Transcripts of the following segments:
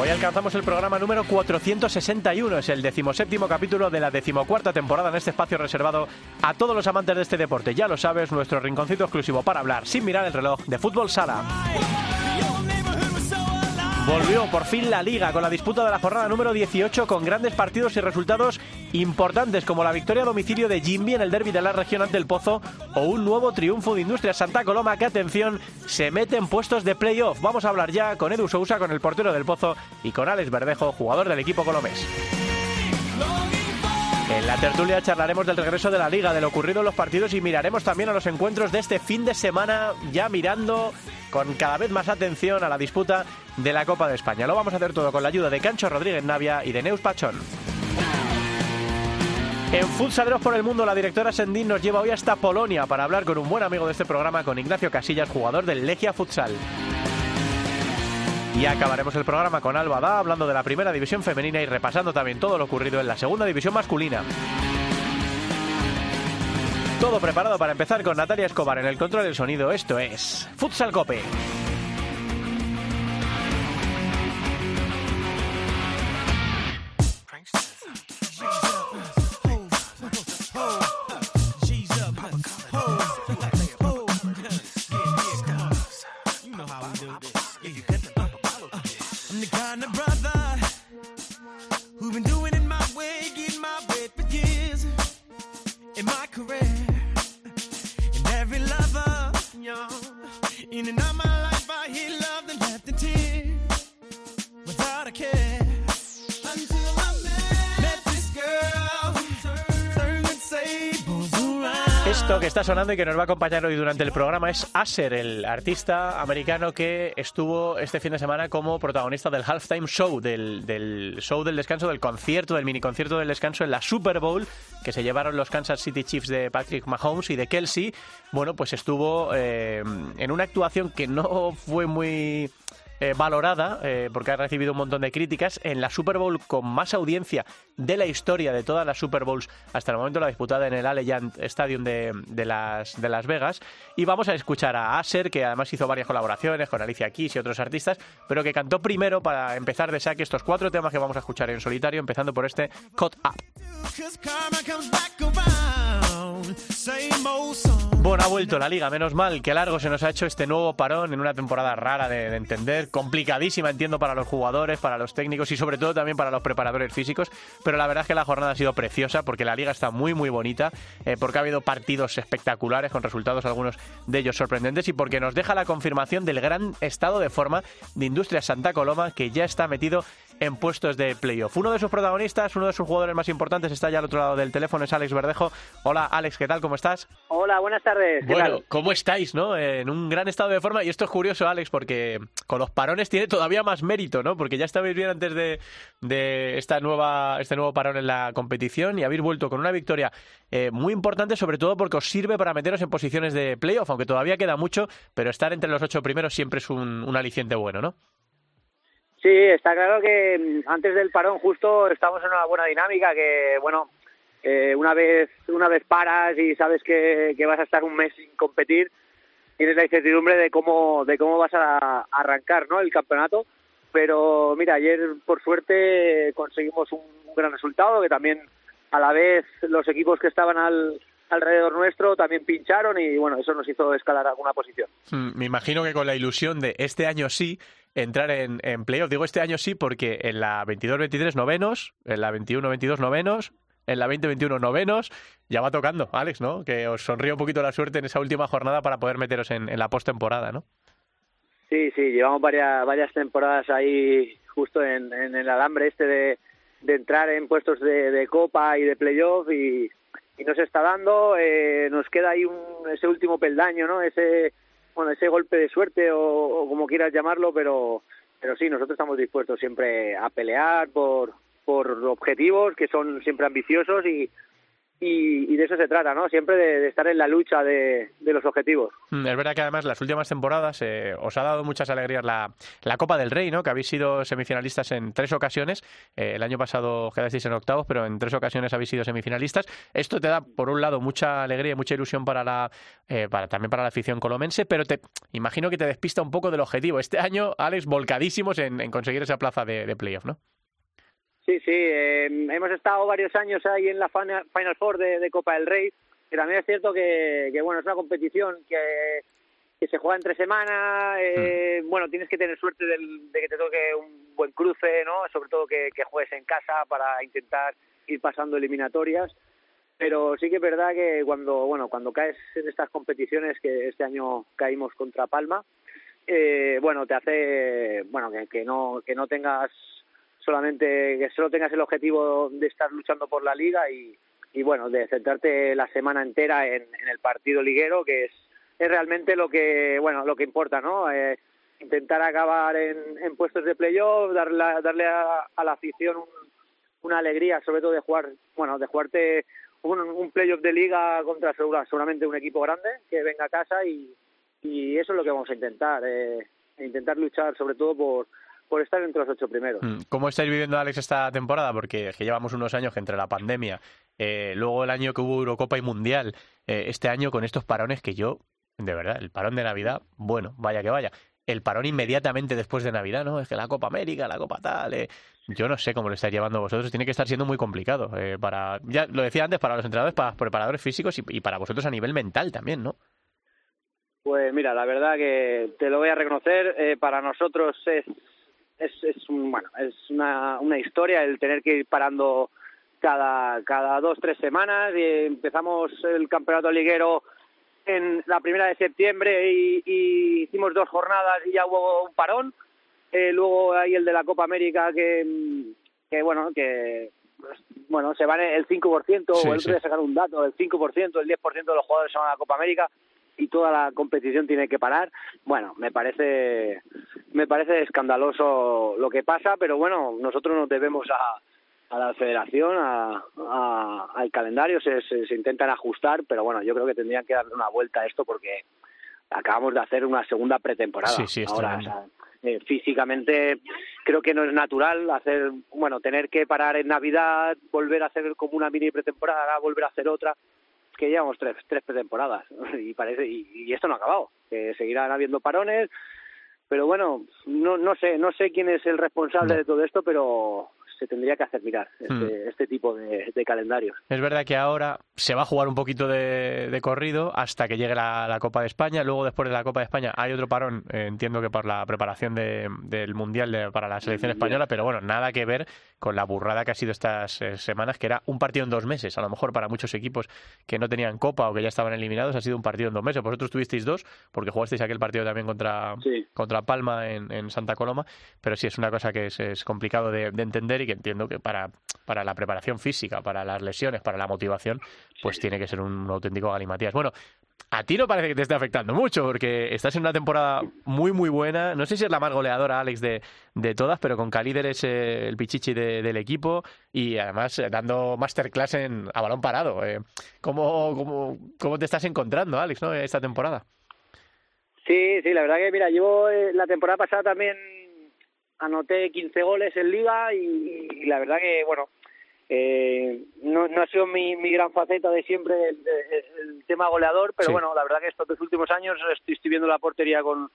Hoy alcanzamos el programa número 461, es el decimoséptimo capítulo de la decimocuarta temporada en este espacio reservado a todos los amantes de este deporte. Ya lo sabes, nuestro rinconcito exclusivo para hablar sin mirar el reloj de fútbol sala. Volvió por fin la liga con la disputa de la jornada número 18 con grandes partidos y resultados importantes como la victoria a domicilio de Jimby en el derby de la región ante el Pozo o un nuevo triunfo de Industria Santa Coloma que atención se mete en puestos de playoff. Vamos a hablar ya con Edu Sousa, con el portero del Pozo y con Alex Verdejo, jugador del equipo colomés. En la tertulia charlaremos del regreso de la liga, de lo ocurrido en los partidos y miraremos también a los encuentros de este fin de semana, ya mirando con cada vez más atención a la disputa de la Copa de España. Lo vamos a hacer todo con la ayuda de Cancho Rodríguez Navia y de Neus Pachón. En Futsaleros por el Mundo, la directora Sendín nos lleva hoy hasta Polonia para hablar con un buen amigo de este programa, con Ignacio Casillas, jugador del Legia Futsal. Y acabaremos el programa con Alba Da hablando de la primera división femenina y repasando también todo lo ocurrido en la segunda división masculina. Todo preparado para empezar con Natalia Escobar en el control del sonido. Esto es Futsal Cope. Está sonando y que nos va a acompañar hoy durante el programa es Asher, el artista americano que estuvo este fin de semana como protagonista del halftime show, del, show del descanso, del concierto, del mini concierto del descanso en la Super Bowl que se llevaron los Kansas City Chiefs de Patrick Mahomes y de Kelsey. Bueno, pues estuvo eh, en una actuación que no fue muy eh, valorada, eh, porque ha recibido un montón de críticas, en la Super Bowl con más audiencia de la historia de todas las Super Bowls hasta el momento, la disputada en el Allegiant Stadium de, de, las, de Las Vegas. Y vamos a escuchar a Asher, que además hizo varias colaboraciones con Alicia Keys y otros artistas, pero que cantó primero para empezar de saque estos cuatro temas que vamos a escuchar en solitario, empezando por este Cut Up. Bueno, ha vuelto la liga, menos mal, que largo se nos ha hecho este nuevo parón en una temporada rara de, de, entender, complicadísima, entiendo, para los jugadores, para los técnicos y sobre todo también para los preparadores físicos, pero la verdad es que la jornada ha sido preciosa porque la liga está muy, muy bonita, eh, porque ha habido partidos espectaculares con resultados algunos de ellos sorprendentes y porque nos deja la confirmación del gran estado de forma de Industria Santa Coloma que ya está metido en puestos de playoff. Uno de sus protagonistas, uno de sus jugadores más importantes está ya al otro lado del teléfono, es Alex Verdejo. Hola Alex, ¿qué tal? ¿Cómo estás? Hola, buenas tardes. Bueno, tal? ¿cómo estáis, no? En un gran estado de forma y esto es curioso, Alex, porque con los parones tiene todavía más mérito, ¿no? Porque ya estabais bien antes de, de esta nueva, este nuevo parón en la competición y habéis vuelto con una victoria eh, muy importante, sobre todo porque os sirve para meteros en posiciones de playoff, aunque todavía queda mucho, pero estar entre los ocho primeros siempre es un, un aliciente bueno, ¿no? Sí, está claro que mm, antes del parón justo estamos en una buena dinámica que, bueno, eh, una vez una vez paras y sabes que, que, vas a estar un mes sin competir, tienes la incertidumbre de cómo de cómo vas a, arrancar, ¿no? El campeonato. Pero mira, ayer por suerte conseguimos un, gran resultado que también a la vez los equipos que estaban al, alrededor nuestro también pincharon y bueno, eso nos hizo escalar alguna posición. Me imagino que con la ilusión de este año sí entrar en, en playoff. Digo este año sí porque en la 22-23 novenos, en la 21-22 novenos, en la 20-21 novenos, ya va tocando, Alex, ¿no? Que os sonríe un poquito la suerte en esa última jornada para poder meteros en, en la postemporada, ¿no? Sí, sí, llevamos varias, temporadas ahí justo en, en el alambre este de, de entrar en puestos de, de copa y de playoff y, y nos está dando, eh, nos queda ahí un, ese último peldaño, ¿no? Ese, bueno, ese golpe de suerte o, o como quieras llamarlo, pero pero sí, nosotros estamos dispuestos siempre a pelear por, por objetivos que son siempre ambiciosos y, y, de eso se trata, ¿no? Siempre de, estar en la lucha de, los objetivos. Mm, es verdad que además las últimas temporadas eh, os ha dado muchas alegrías la, la, Copa del Rey, ¿no? Que habéis sido semifinalistas en tres ocasiones. Eh, el año pasado quedasteis en octavos, pero en tres ocasiones habéis sido semifinalistas. Esto te da, por un lado, mucha alegría y mucha ilusión para la, eh, para, también para la afición colomense, pero te imagino que te despista un poco del objetivo. Este año, Alex, volcadísimos en, conseguir esa plaza de playoff, ¿no? Sí, sí, eh, hemos estado varios años ahí en la Final Four de, Copa del Rey, que también es cierto que, bueno, es una competición que, se juega entre semanas, eh, mm. bueno, tienes que tener suerte de que te toque un buen cruce, ¿no? Sobre todo que, juegues en casa para intentar ir pasando eliminatorias, pero sí que es verdad que cuando, bueno, cuando caes en estas competiciones, que este año caímos contra Palma, eh, bueno, te hace, bueno, que, que no, que no tengas solamente que solo tengas el objetivo de estar luchando por la liga y, bueno, de centrarte la semana entera en, el partido liguero, que es, es realmente lo que, bueno, lo que importa, ¿no? Eh, intentar acabar en, en, puestos de playoff, darle, darle a, la afición una alegría, sobre todo de jugar, bueno, de jugarte un, un playoff de liga contra seguramente un equipo grande que venga a casa y, y eso es lo que vamos a intentar, eh, intentar luchar sobre todo por por estar entre los ocho primeros. Mm, ¿Cómo estáis viviendo, Alex, esta temporada? Porque que llevamos unos años que entre la pandemia, eh, luego el año que hubo Eurocopa y Mundial, eh, este año con estos parones que yo, de verdad, el parón de Navidad, bueno, vaya que vaya. El parón inmediatamente después de Navidad, ¿no? Es que la Copa América, la Copa tal. Eh, yo no sé cómo lo estáis llevando vosotros. Tiene que estar siendo muy complicado. para Ya lo decía antes, para los entrenadores, para los preparadores físicos y, y para vosotros a nivel mental también, ¿no? Pues mira, la verdad que te lo voy a reconocer. para nosotros es es, es, un, bueno, es una, una historia el tener que ir parando cada, cada dos, tres semanas. Y empezamos el campeonato liguero en la primera de septiembre y, hicimos dos jornadas y ya hubo un parón. Eh, luego hay el de la Copa América que, que bueno, que bueno, se van el 5%, o el otro sacar un dato, el 5%, el 10% de los jugadores se van a la Copa América y toda la competición tiene que parar. Bueno, me parece me parece escandaloso lo que pasa, pero bueno, nosotros nos debemos a, a la federación, a, al calendario, se, se, intentan ajustar, pero bueno, yo creo que tendrían que darle una vuelta a esto porque acabamos de hacer una segunda pretemporada. Sí, sí, Ahora, eh, físicamente creo que no es natural hacer, bueno, tener que parar en Navidad, volver a hacer como una mini pretemporada, volver a hacer otra que llevamos tres, tres pretemporadas y parece y, esto no ha acabado, que seguirán habiendo parones, pero bueno, no, no sé, no sé quién es el responsable de todo esto, pero se tendría que hacer mirar este, hmm. este tipo de, calendarios. Es verdad que ahora se va a jugar un poquito de, corrido hasta que llegue la, Copa de España. Luego, después de la Copa de España, hay otro parón, eh, entiendo que por la preparación del Mundial para la selección española, pero bueno, nada que ver con la burrada que ha sido estas eh, semanas, que era un partido en dos meses. A lo mejor para muchos equipos que no tenían Copa o que ya estaban eliminados, ha sido un partido en dos meses. Vosotros tuvisteis dos, porque jugasteis aquel partido también contra, contra Palma en, Santa Coloma, pero sí es una cosa que es, complicado de, de entender y que entiendo que para, para la preparación física, para las lesiones, para la motivación, pues tiene que ser un auténtico galimatías. Bueno, a ti no parece que te esté afectando mucho, porque estás en una temporada muy, muy buena. No sé si es la más goleadora, Alex, de, de todas, pero con Cali eres el pichichi del equipo y además eh, dando masterclass en, a balón parado. Eh. ¿Cómo, cómo, cómo te estás encontrando, Alex, ¿no? esta temporada? Sí, sí, la verdad que, mira, llevo eh, la temporada pasada también anoté 15 goles en liga y, la verdad que, bueno, eh, no, no ha sido mi, mi gran faceta de siempre el, tema goleador, pero bueno, la verdad que estos dos últimos años estoy, estoy viendo la portería con,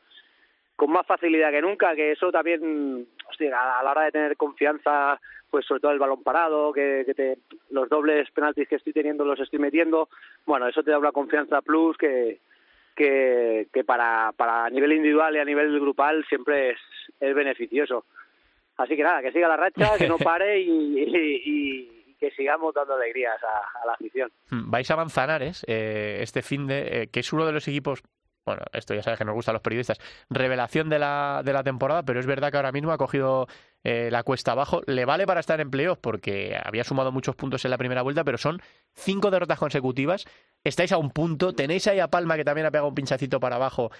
con más facilidad que nunca, que eso también, hostia, a la hora de tener confianza, pues sobre todo el balón parado, que, que te, los dobles penaltis que estoy teniendo los estoy metiendo, bueno, eso te da una confianza plus que, que, que para, para a nivel individual y a nivel grupal siempre es, es beneficioso. Así que nada, que siga la racha, que no pare y, que sigamos dando alegrías a, la afición. Hmm, vais a Manzanares eh, este fin de, eh, que es uno de los equipos bueno, esto ya sabes que nos gusta a los periodistas, revelación de la, de la temporada, pero es verdad que ahora mismo ha cogido eh, la cuesta abajo. Le vale para estar en playoff porque había sumado muchos puntos en la primera vuelta, pero son cinco derrotas consecutivas. Estáis a un punto, tenéis ahí a Palma que también ha pegado un pinchacito para abajo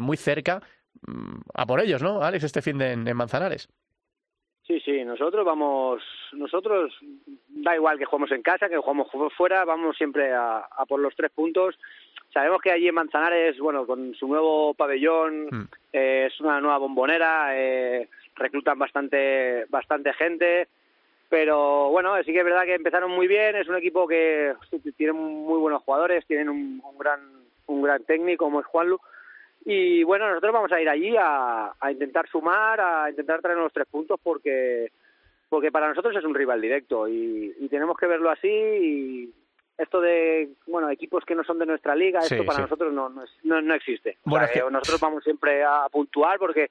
muy cerca. mm, a por ellos, ¿no, Alex, este fin de en, Manzanares? Sí, sí, nosotros vamos, nosotros da igual que jugamos en casa, que jugamos fuera, vamos siempre a, por los tres puntos. Sabemos que allí en Manzanares, bueno, con su nuevo pabellón, mm. eh, es una nueva bombonera, eh, reclutan bastante, bastante gente pero bueno, sí que es verdad que empezaron muy bien, es un equipo que tiene muy buenos jugadores, tienen un, gran un gran técnico como es Juanlu y bueno, nosotros vamos a ir allí a, a intentar sumar, a intentar traer los tres puntos porque porque para nosotros es un rival directo y, y tenemos que verlo así y esto de bueno equipos que no son de nuestra liga esto para nosotros no no, no, existe. Bueno, nosotros vamos siempre a puntuar porque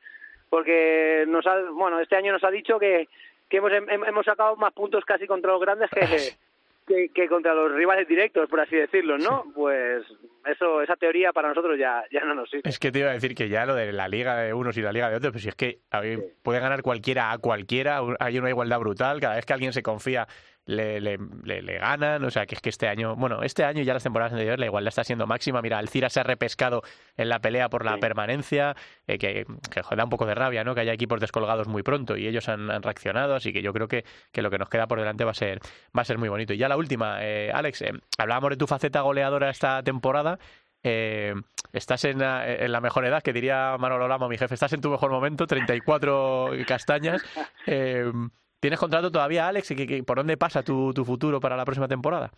porque nos ha, bueno este año nos ha dicho que que hemos, hemos sacado más puntos casi contra los grandes que, que, contra los rivales directos, por así decirlo, ¿no? Pues eso, esa teoría para nosotros ya, ya no nos sirve. Es que te iba a decir que ya lo de la liga de unos y la liga de otros, pues si es que puede ganar cualquiera a cualquiera, hay una igualdad brutal, cada vez que alguien se confía le, le, le, ganan. O sea, que es que este año, bueno, este año y ya las temporadas anteriores la igualdad está siendo máxima. Mira, Alcira se ha repescado en la pelea por la permanencia, eh, que, que, da un poco de rabia, ¿no? Que haya equipos descolgados muy pronto y ellos han, reaccionado, así que yo creo que, que, lo que nos queda por delante va a ser, va a ser muy bonito. Y ya la última, eh, Alex, eh, hablábamos de tu faceta goleadora esta temporada. estás en la, en la, mejor edad, que diría Manolo Lama, mi jefe, estás en tu mejor momento, 34 castañas. ¿Tienes contrato todavía, Alex? ¿Y por dónde pasa tu, tu futuro para la próxima temporada?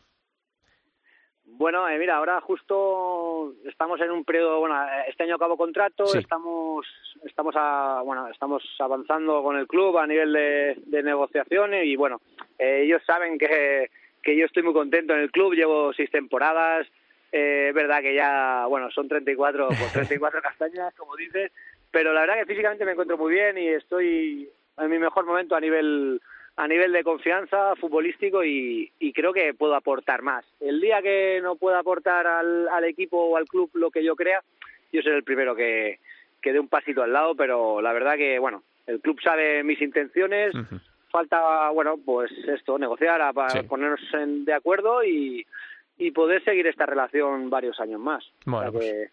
Bueno, eh, mira, ahora justo estamos en un periodo, bueno, este año acabo contrato, estamos estamos a, bueno, estamos avanzando con el club a nivel de, de negociaciones y bueno, eh, ellos saben que, que yo estoy muy contento en el club, llevo seis temporadas, eh, es verdad que ya, bueno, son 34, pues 34 castañas, como dices, pero la verdad que físicamente me encuentro muy bien y estoy en mi mejor momento a nivel a nivel de confianza futbolístico y, creo que puedo aportar más. El día que no pueda aportar al, al, equipo o al club lo que yo crea, yo seré el primero que, que dé un pasito al lado, pero la verdad que, bueno, el club sabe mis intenciones, falta, bueno, pues esto, negociar, para ponernos de acuerdo y, y poder seguir esta relación varios años más. Bueno, pues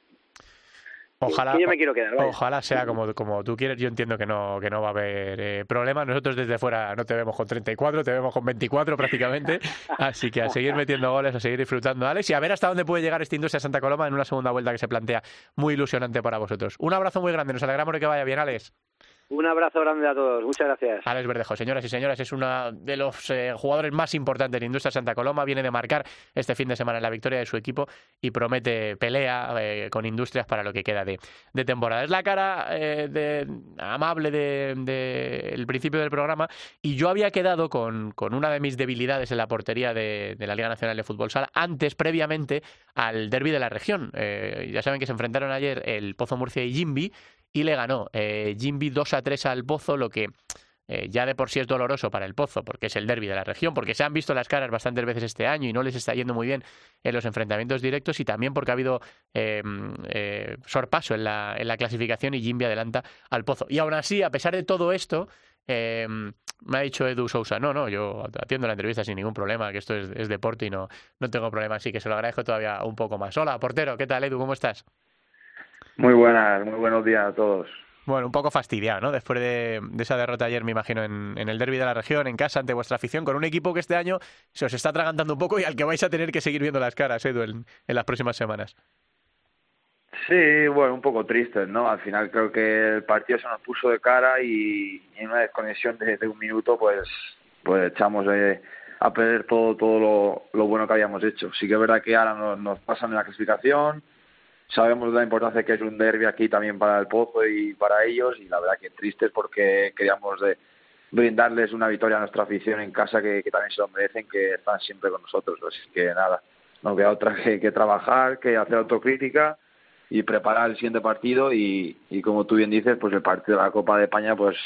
Ojalá, yo me quiero quedar, ojalá sea como, como tú quieres. Yo entiendo que no, que no va a haber eh, problema. Nosotros desde fuera no te vemos con 34, te vemos con 24 prácticamente. Así que a seguir metiendo goles, a seguir disfrutando, Alex, y a ver hasta dónde puede llegar esta industria Santa Coloma en una segunda vuelta que se plantea muy ilusionante para vosotros. Un abrazo muy grande, nos alegramos de que vaya bien, Alex. Un abrazo grande a todos, muchas gracias. Alex Verdejo, señoras y señores, es uno de los eh, jugadores más importantes de Industria Santa Coloma. Viene de marcar este fin de semana la victoria de su equipo y promete pelea eh, con Industrias para lo que queda de, temporada. Es la cara eh, de, amable del de, principio del programa y yo había quedado con, una de mis debilidades en la portería de, la Liga Nacional de Fútbol Sala antes, previamente, al derby de la región. ya saben que se enfrentaron ayer el Pozo Murcia y Jimby y le ganó eh, Jimby 2 a 3 al Pozo, lo que eh, ya de por sí es doloroso para el Pozo, porque es el derby de la región, porque se han visto las caras bastantes veces este año y no les está yendo muy bien en los enfrentamientos directos y también porque ha habido em, eh, sorpaso en la, en la clasificación y Jimby adelanta al Pozo. Y aún así, a pesar de todo esto, em, me ha dicho Edu Sousa, no, no, yo atiendo la entrevista sin ningún problema, que esto es, es deporte y no, no tengo problema, así que se lo agradezco todavía un poco más. Hola, portero, ¿qué tal Edu? ¿Cómo estás? Muy buenas, muy buenos días a todos. Bueno, un poco fastidiado, ¿no? Después de, esa derrota ayer, me imagino, en, el derby de la región, en casa, ante vuestra afición, con un equipo que este año se os está atragantando un poco y al que vais a tener que seguir viendo las caras, Edu, en, las próximas semanas. Sí, bueno, un poco triste, ¿no? Al final creo que el partido se nos puso de cara y en una desconexión de, un minuto, pues, pues echamos a perder todo, todo lo, bueno que habíamos hecho. Sí que es verdad que ahora nos, nos pasan en la clasificación sabemos la importancia que es un derby aquí también para el Pozo y para ellos y la verdad que tristes porque queríamos de brindarles una victoria a nuestra afición en casa que, también se lo merecen, que están siempre con nosotros. Así que nada, no queda otra que, trabajar, que hacer autocrítica y preparar el siguiente partido y, y como tú bien dices, pues el partido de la Copa de España pues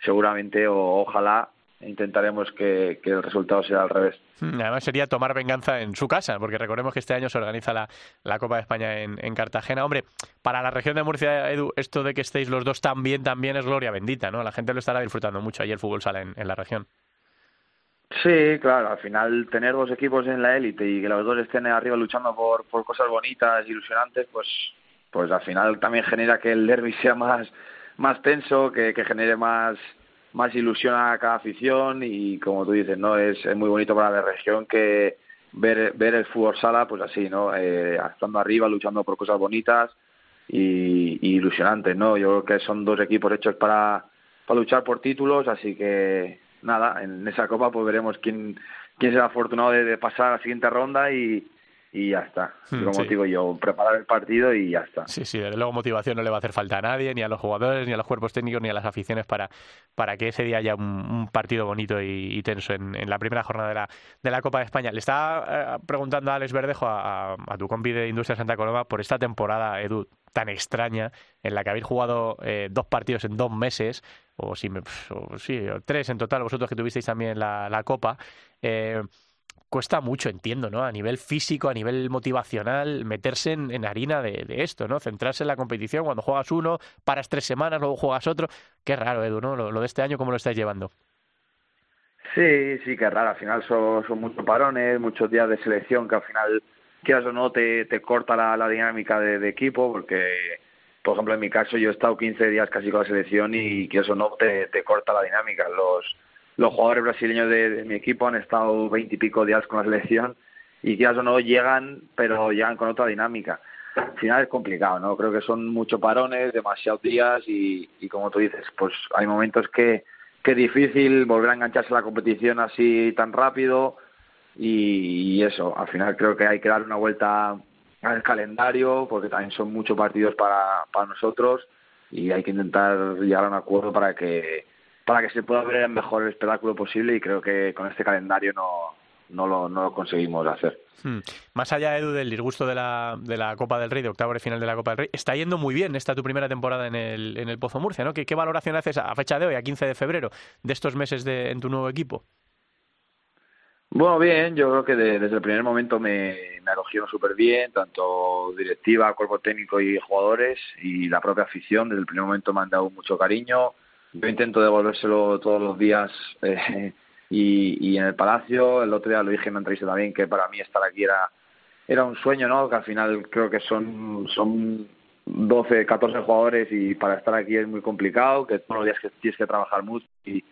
seguramente o ojalá intentaremos que, el resultado sea al revés. Mm, además sería tomar venganza en su casa, porque recordemos que este año se organiza la, la Copa de España en, en, Cartagena. Hombre, para la región de Murcia, Edu, esto de que estéis los dos tan bien también es gloria bendita, ¿no? La gente lo estará disfrutando mucho ahí el fútbol sala en, en la región. Sí, claro, al final tener dos equipos en la élite y que los dos estén arriba luchando por, por cosas bonitas, ilusionantes, pues pues al final también genera que el derby sea más, más tenso, que, que genere más, más ilusión a cada afición y como tú dices, ¿no? Es, es muy bonito para la región que ver, ver el fútbol sala, pues así, ¿no? Eh, arriba, luchando por cosas bonitas y, y ilusionantes, ¿no? Yo creo que son dos equipos hechos para, para luchar por títulos, así que nada, en esa copa pues veremos quién, quién será afortunado de, de pasar a la siguiente ronda y, y ya está. Hmm, como digo yo, preparar el partido y ya está. Sí, sí, desde luego motivación no le va a hacer falta a nadie, ni a los jugadores, ni a los cuerpos técnicos, ni a las aficiones para, para que ese día haya un, partido bonito y, tenso en, la primera jornada de la, de la Copa de España. Le estaba eh, preguntando a Alex Verdejo, a, tu compi de Industria Santa Coloma, por esta temporada, Edu, tan extraña, en la que habéis jugado eh, dos partidos en dos meses, o, si o, sí, tres en total, vosotros que tuvisteis también la, la Copa. Eh, cuesta mucho, entiendo, ¿no? A nivel físico, a nivel motivacional, meterse en, harina de, esto, ¿no? Centrarse en la competición, cuando juegas uno, paras tres semanas, luego juegas otro. Qué raro, Edu, ¿no? Lo, de este año, ¿cómo lo estáis llevando? Sí, sí, qué raro. Al final son, son muchos parones, muchos días de selección que al final, quieras o no, te, te corta la, la dinámica de, equipo porque, por ejemplo, en mi caso yo he estado 15 días casi con la selección y quieras o no, te, te corta la dinámica. Los los jugadores brasileños de, mi equipo han estado veintipico días con la selección y quizás o no llegan, pero llegan con otra dinámica. Al final es complicado, ¿no? Creo que son muchos parones, demasiados días y, y como tú dices, pues hay momentos que, que es difícil volver a engancharse a la competición así tan rápido y, eso, al final creo que hay que dar una vuelta al calendario porque también son muchos partidos para, para nosotros y hay que intentar llegar a un acuerdo para que para que se pueda ver el mejor espectáculo posible y creo que con este calendario no, no, lo, no lo conseguimos hacer. Hmm. Más allá, Edu, del disgusto de la, de la Copa del Rey, de octavo de final de la Copa del Rey, está yendo muy bien esta tu primera temporada en el, en el Pozo Murcia, ¿no? ¿Qué, ¿Qué, valoración haces a fecha de hoy, a 15 de febrero, de estos meses de, en tu nuevo equipo? Bueno, bien, yo creo que desde el primer momento me, me acogieron súper bien, tanto directiva, cuerpo técnico y jugadores, y la propia afición, desde el primer momento me han dado mucho cariño, yo intento devolvérselo todos los días eh, y, y en el Palacio, el otro día lo dije en una entrevista también, que para mí estar aquí era, era un sueño, ¿no? Que al final creo que son, son 12, 14 jugadores y para estar aquí es muy complicado, que todos los días que tienes que trabajar mucho y,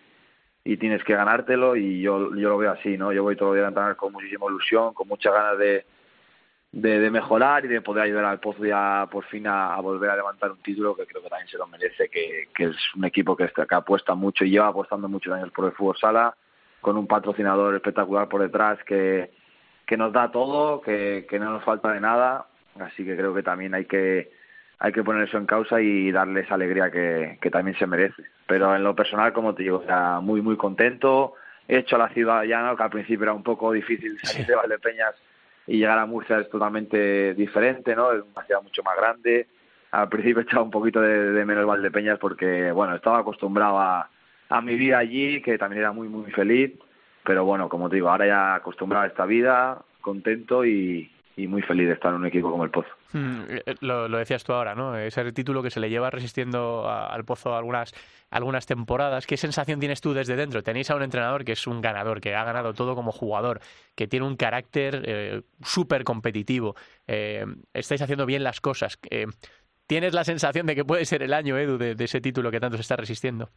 y tienes que ganártelo y yo, yo lo veo así, ¿no? Yo voy todos los días a entrenar con muchísima ilusión, con muchas ganas de, de, de, mejorar y de poder ayudar al Pozo ya por fin a, volver a levantar un título que creo que también se lo merece, que, que es un equipo que, que apuesta mucho y lleva apostando muchos años por el fútbol sala, con un patrocinador espectacular por detrás que, que nos da todo, que, que no nos falta de nada, así que creo que también hay que hay que poner eso en causa y darle esa alegría que, que también se merece. Pero en lo personal, como te digo, o muy muy contento, he hecho la ciudad ya, que al principio era un poco difícil salir de Valdepeñas y llegar a Murcia es totalmente diferente, ¿no? Es una ciudad mucho más grande. Al principio echaba un poquito de, de menos Valdepeñas porque, bueno, estaba acostumbrado a, a mi vida allí, que también era muy, muy feliz. Pero bueno, como te digo, ahora ya acostumbrado a esta vida, contento y, y muy feliz de estar en un equipo como el Pozo. Hmm, eh, lo, decías tú ahora, ¿no? Ese título que se le lleva resistiendo al Pozo algunas, algunas temporadas. ¿Qué sensación tienes tú desde dentro? Tenéis a un entrenador que es un ganador, que ha ganado todo como jugador, que tiene un carácter eh, súper competitivo. Eh, estáis haciendo bien las cosas. ¿Tienes la sensación de que puede ser el año, Edu, de ese título que tanto se está resistiendo?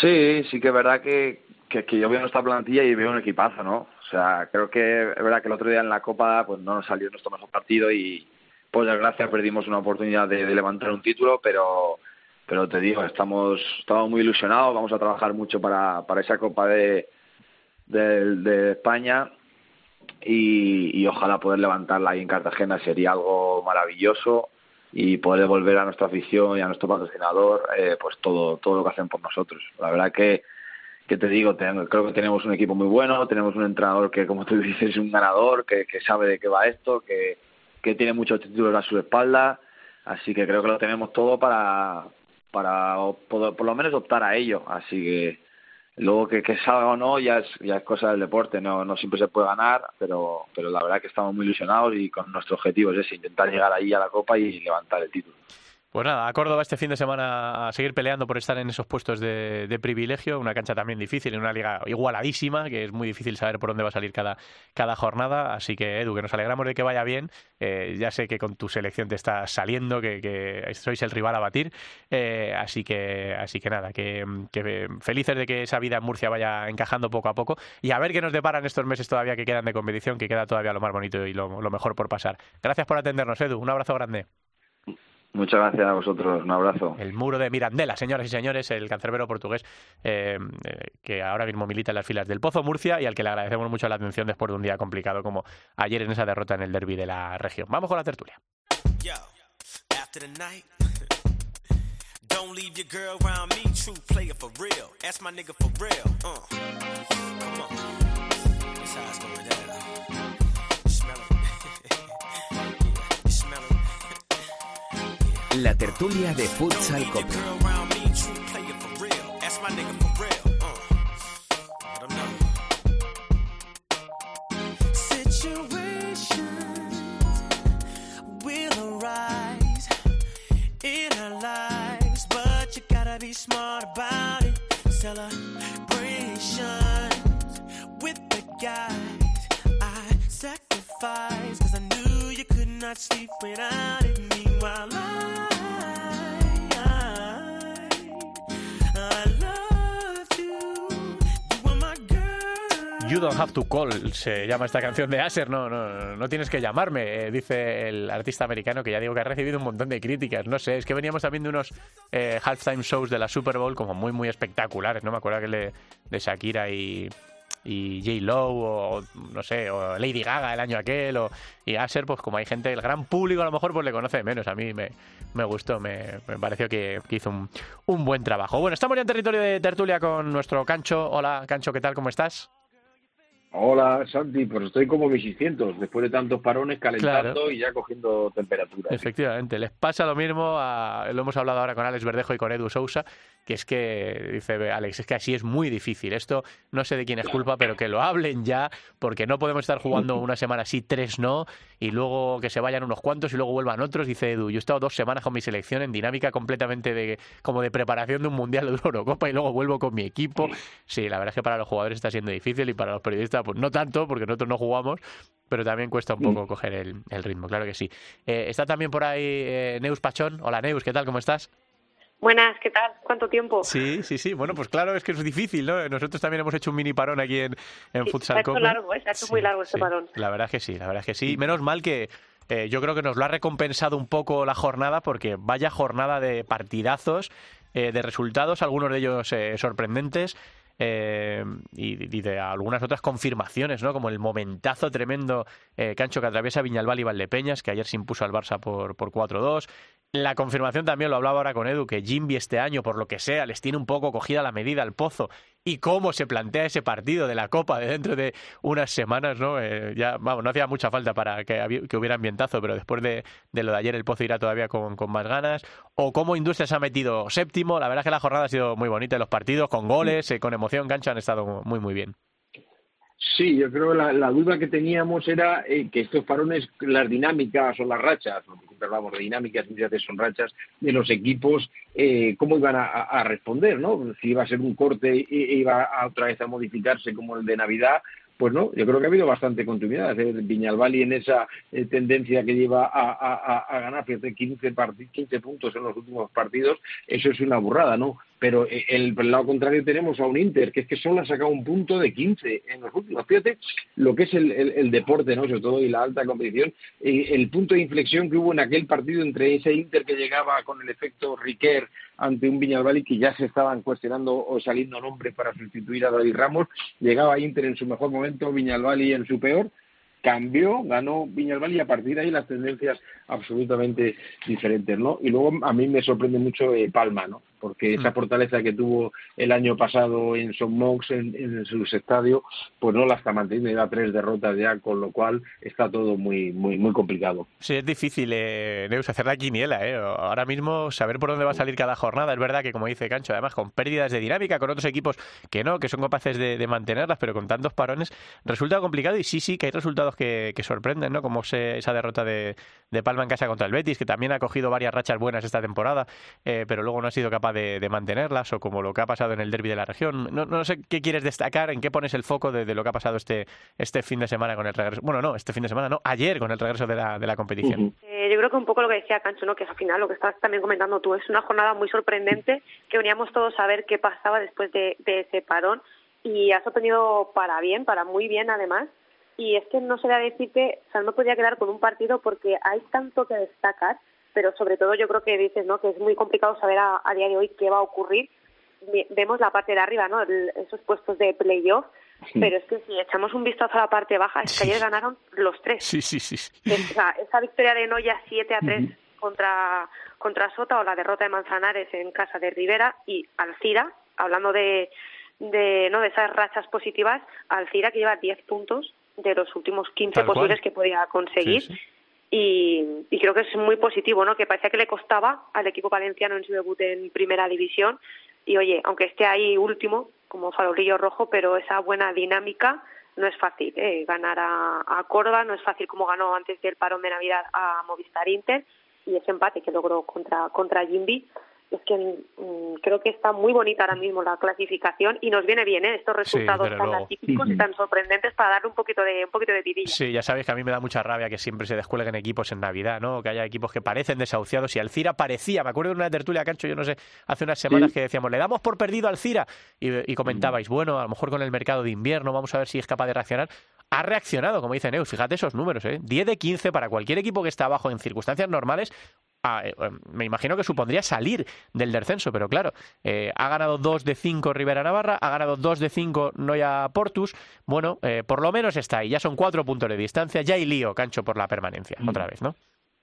Sí, sí que es verdad que, que, yo veo nuestra plantilla y veo un equipazo, ¿no? O sea, creo que es verdad que el otro día en la Copa pues no nos salió nuestro mejor partido y por desgracia perdimos una oportunidad de, de levantar un título, pero pero te digo, estamos, estamos muy ilusionados, vamos a trabajar mucho para, para esa Copa de, de, de España y, y ojalá poder levantarla ahí en Cartagena sería algo maravilloso y poder devolver a nuestra afición y a nuestro patrocinador eh, pues todo todo lo que hacen por nosotros. La verdad que que te digo creo que tenemos un equipo muy bueno tenemos un entrenador que como tú dices es un ganador que, que sabe de qué va esto que que tiene muchos títulos a su espalda. Así que creo que lo tenemos todo para para por lo menos optar a ello. Así que Luego que, que salga o no ya es, ya es cosa del deporte, no, no siempre se puede ganar, pero, pero la verdad que estamos muy ilusionados y con nuestro objetivo es ese, intentar llegar ahí a la Copa y levantar el título. Pues nada, a Córdoba este fin de semana a seguir peleando por estar en esos puestos de, privilegio, una cancha también difícil, en una liga igualadísima, que es muy difícil saber por dónde va a salir cada, cada jornada. Así que, Edu, que nos alegramos de que vaya bien. Eh, ya sé que con tu selección te está saliendo, que, sois el rival a batir. Eh, así que así que nada, que, felices de que esa vida en Murcia vaya encajando poco a poco. Y a ver qué nos deparan estos meses todavía que quedan de competición, que queda todavía lo más bonito y lo mejor por pasar. Gracias por atendernos, Edu. Un abrazo grande. Muchas gracias a vosotros, un abrazo. El muro de Mirandela, señoras y señores, el cancerbero portugués eh, eh, que ahora mismo milita en las filas del Pozo Murcia y al que le agradecemos mucho la atención después de un día complicado como ayer en esa derrota en el derby de la región. Vamos con la tertulia. La tertulia de Futsal Copa. smart about it. Celebrations with the guys I sacrificed. Cause I knew you could not sleep without Don't Have to Call se llama esta canción de Asher, no, no, no tienes que llamarme, eh, dice el artista americano que ya digo que ha recibido un montón de críticas. No sé, es que veníamos también de unos eh, halftime shows de la Super Bowl como muy, muy espectaculares, ¿no? Me acuerdo que le, de Shakira y, y J. Lo o no sé, o Lady Gaga el año aquel, o, y Asher, pues como hay gente, el gran público a lo mejor pues le conoce menos. A mí me, me gustó, me, me pareció que, hizo un, un, buen trabajo. Bueno, estamos ya en territorio de tertulia con nuestro Cancho. Hola, Cancho, ¿qué tal? ¿Cómo estás? Hola Santi, pues estoy como 1600, después de tantos parones calentando y ya cogiendo temperatura. Efectivamente, les pasa lo mismo, lo hemos hablado ahora con Alex Verdejo y con Edu Sousa, que es que, dice Alex, es que así es muy difícil. Esto no sé de quién es culpa, pero que lo hablen ya, porque no podemos estar jugando una semana así, tres no, y luego que se vayan unos cuantos y luego vuelvan otros. Dice Edu, yo he estado dos semanas con mi selección en dinámica completamente de como de preparación de un Mundial de Eurocopa y luego vuelvo con mi equipo. Sí, la verdad es que para los jugadores está siendo difícil y para los periodistas, pues no tanto, porque nosotros no jugamos, pero también cuesta un poco coger el, ritmo, claro que sí. Eh, está también por ahí eh, Neus Pachón. Hola Neus, ¿qué tal? ¿Cómo estás? Buenas, ¿qué tal? ¿Cuánto tiempo? Sí, sí, sí. Bueno, pues claro, es que es difícil, ¿no? Nosotros también hemos hecho un mini parón aquí en, en Futsal Se ha hecho largo, ¿eh? se ha hecho muy largo este parón. La verdad es que sí, la verdad es que sí. Menos mal que eh, yo creo que nos lo ha recompensado un poco la jornada, porque vaya jornada de partidazos, eh, de resultados, algunos de ellos sorprendentes. y, de algunas otras confirmaciones, ¿no? Como el momentazo tremendo cancho que atraviesa Viñalbal y Valdepeñas, que ayer se impuso al Barça por, por 4-2. La confirmación también lo hablaba ahora con Edu, que Jimby este año, por lo que sea, les tiene un poco cogida la medida al pozo. Y cómo se plantea ese partido de la Copa de dentro de unas semanas, ¿no? Eh, ya, vamos, no hacía mucha falta para que, que, hubiera ambientazo, pero después de, lo de ayer el pozo irá todavía con, más ganas. O cómo Industria se ha metido séptimo. La verdad es que la jornada ha sido muy bonita, los partidos con goles, eh, con emoción, gancho, han estado muy, muy bien. Sí, yo creo que la, duda que teníamos era eh, que estos parones, las dinámicas o las rachas, siempre hablamos de dinámicas, muchas veces son rachas de los equipos, eh, cómo iban a, responder, ¿no? Si iba a ser un corte e iba a, otra vez a modificarse como el de Navidad, pues no, yo creo que ha habido bastante continuidad. ¿eh? Viñalbali en esa eh, tendencia que lleva a, ganar, fíjate, 15, 15 puntos en los últimos partidos, eso es una burrada, ¿no? Pero eh, el, el, lado contrario tenemos a un Inter, que es que solo ha sacado un punto de 15 en los últimos. Fíjate lo que es el, el, deporte, ¿no? Sobre todo y la alta competición, el punto de inflexión que hubo en aquel partido entre ese Inter que llegaba con el efecto Riquer ante un Viñalbali que ya se estaban cuestionando o saliendo nombres para sustituir a David Ramos. Llegaba Inter en su mejor momento, Viñalbali en su peor. Cambió, ganó Viñalbali y a partir de ahí las tendencias absolutamente diferentes, ¿no? Y luego a mí me sorprende mucho eh, Palma, ¿no? Porque esa mm. fortaleza que tuvo el año pasado en Son Mox, en, en su estadio, pues no la está manteniendo, lleva tres derrotas ya, con lo cual está todo muy muy muy complicado. Sí, es difícil, eh, Neus, hacer la quiniela, ¿eh? Ahora mismo saber por dónde va a salir cada jornada, es verdad que como dice Cancho, además con pérdidas de dinámica, con otros equipos que no, que son capaces de, mantenerlas, pero con tantos parones, resulta complicado y sí, sí, que hay resultados que, sorprenden, ¿no? Como esa derrota de, Palma en casa contra el Betis, que también ha cogido varias rachas buenas esta temporada, eh, pero luego no ha sido capaz de, mantenerlas, o como lo que ha pasado en el derby de la región. No, no sé qué quieres destacar, en qué pones el foco de, lo que ha pasado este, este fin de semana con el regreso. Bueno, no, este fin de semana, no, ayer con el regreso de la, de la competición. Eh, yo creo que un poco lo que decía Cancho, ¿no? que al final lo que estás también comentando tú, es una jornada muy sorprendente, que veníamos todos a ver qué pasaba después de, de ese parón y ha sorprendido para bien, para muy bien además. Y es que no se a decirte, o sea, no podía quedar con un partido porque hay tanto que destacar, pero sobre todo yo creo que dices, ¿no? Que es muy complicado saber a, día de hoy qué va a ocurrir. Vemos la parte de arriba, ¿no? esos puestos de playoff, pero es que si echamos un vistazo a la parte baja, es que ayer ganaron los tres. Sí, sí, sí. Esa, esa victoria de Noya 7 a 3 contra, contra Sota o la derrota de Manzanares en casa de Rivera y Alcira, hablando de, de, ¿no? de esas rachas positivas, Alcira que lleva 10 puntos de los últimos 15 posibles que podía conseguir. Y, y, creo que es muy positivo, ¿no? Que parecía que le costaba al equipo valenciano en su debut en primera división. Y oye, aunque esté ahí último, como farolillo rojo, pero esa buena dinámica no es fácil. ¿eh? Ganar a, a Córdoba no es fácil como ganó antes del parón de Navidad a Movistar Inter y ese empate que logró contra, contra Jimby es que mm, creo que está muy bonita ahora mismo la clasificación y nos viene bien ¿eh? estos resultados tan atípicos y tan sorprendentes para darle un poquito de un poquito de vidilla. Sí, ya sabéis que a mí me da mucha rabia que siempre se descuelguen equipos en Navidad, ¿no? Que haya equipos que parecen desahuciados y Alcira parecía, me acuerdo de una tertulia cancho, yo no sé, hace unas semanas que decíamos, le damos por perdido al Alcira y, comentabais, bueno, a lo mejor con el mercado de invierno vamos a ver si es capaz de reaccionar ha reaccionado, como dice Neus. Fíjate esos números, ¿eh? 10 de 15 para cualquier equipo que está abajo en circunstancias normales. Ah, eh, em, me imagino que supondría salir del descenso, pero claro, eh, ha ganado 2 de 5 Rivera Navarra, ha ganado 2 de 5 Noya Portus. Bueno, eh, por lo menos está ahí, ya son 4 puntos de distancia, ya hay lío, cancho, por la permanencia, mm. otra vez, ¿no?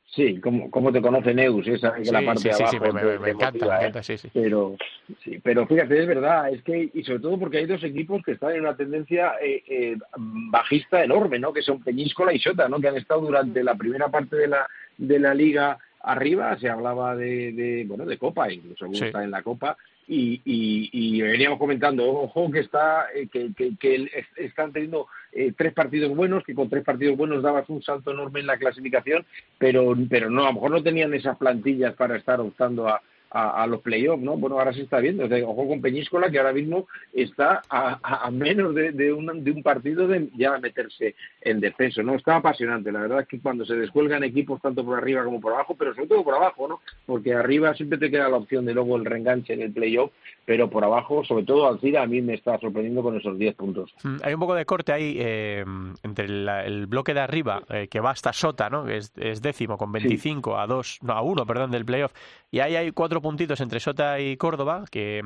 Sí, como, como te conoce Neus, esa que la parte de abajo. Sí, me, encanta, me encanta, sí, sí. Pero, sí, pero fíjate, es verdad, es que, y sobre todo porque hay dos equipos que están en una tendencia eh, bajista enorme, ¿no? Que son Peñíscola y Sota, ¿no? Que han estado durante la primera parte de la, de la liga arriba se hablaba de, de bueno de copa incluso está en la copa y, y, veníamos comentando ojo que está eh, que, que, están teniendo eh, tres partidos buenos que con tres partidos buenos dabas un salto enorme en la clasificación pero pero no a lo mejor no tenían esas plantillas para estar optando a, a, los playoffs, ¿no? Bueno, ahora se está viendo. ojo con Peñíscola, que ahora mismo está a, menos de, de, un, de un partido de ya meterse en descenso, ¿no? Está apasionante. La verdad es que cuando se descuelgan equipos tanto por arriba como por abajo, pero sobre todo por abajo, ¿no? Porque arriba siempre te queda la opción de luego el reenganche en el playoff, pero por abajo, sobre todo Alcira, a mí me está sorprendiendo con esos 10 puntos. Mm, hay un poco de corte ahí eh, entre el, bloque de arriba, eh, que va hasta Sota, ¿no? Que es, décimo con 25 a 2, no, a 1, perdón, del playoff. Y ahí hay cuatro puntitos entre Sota y Córdoba que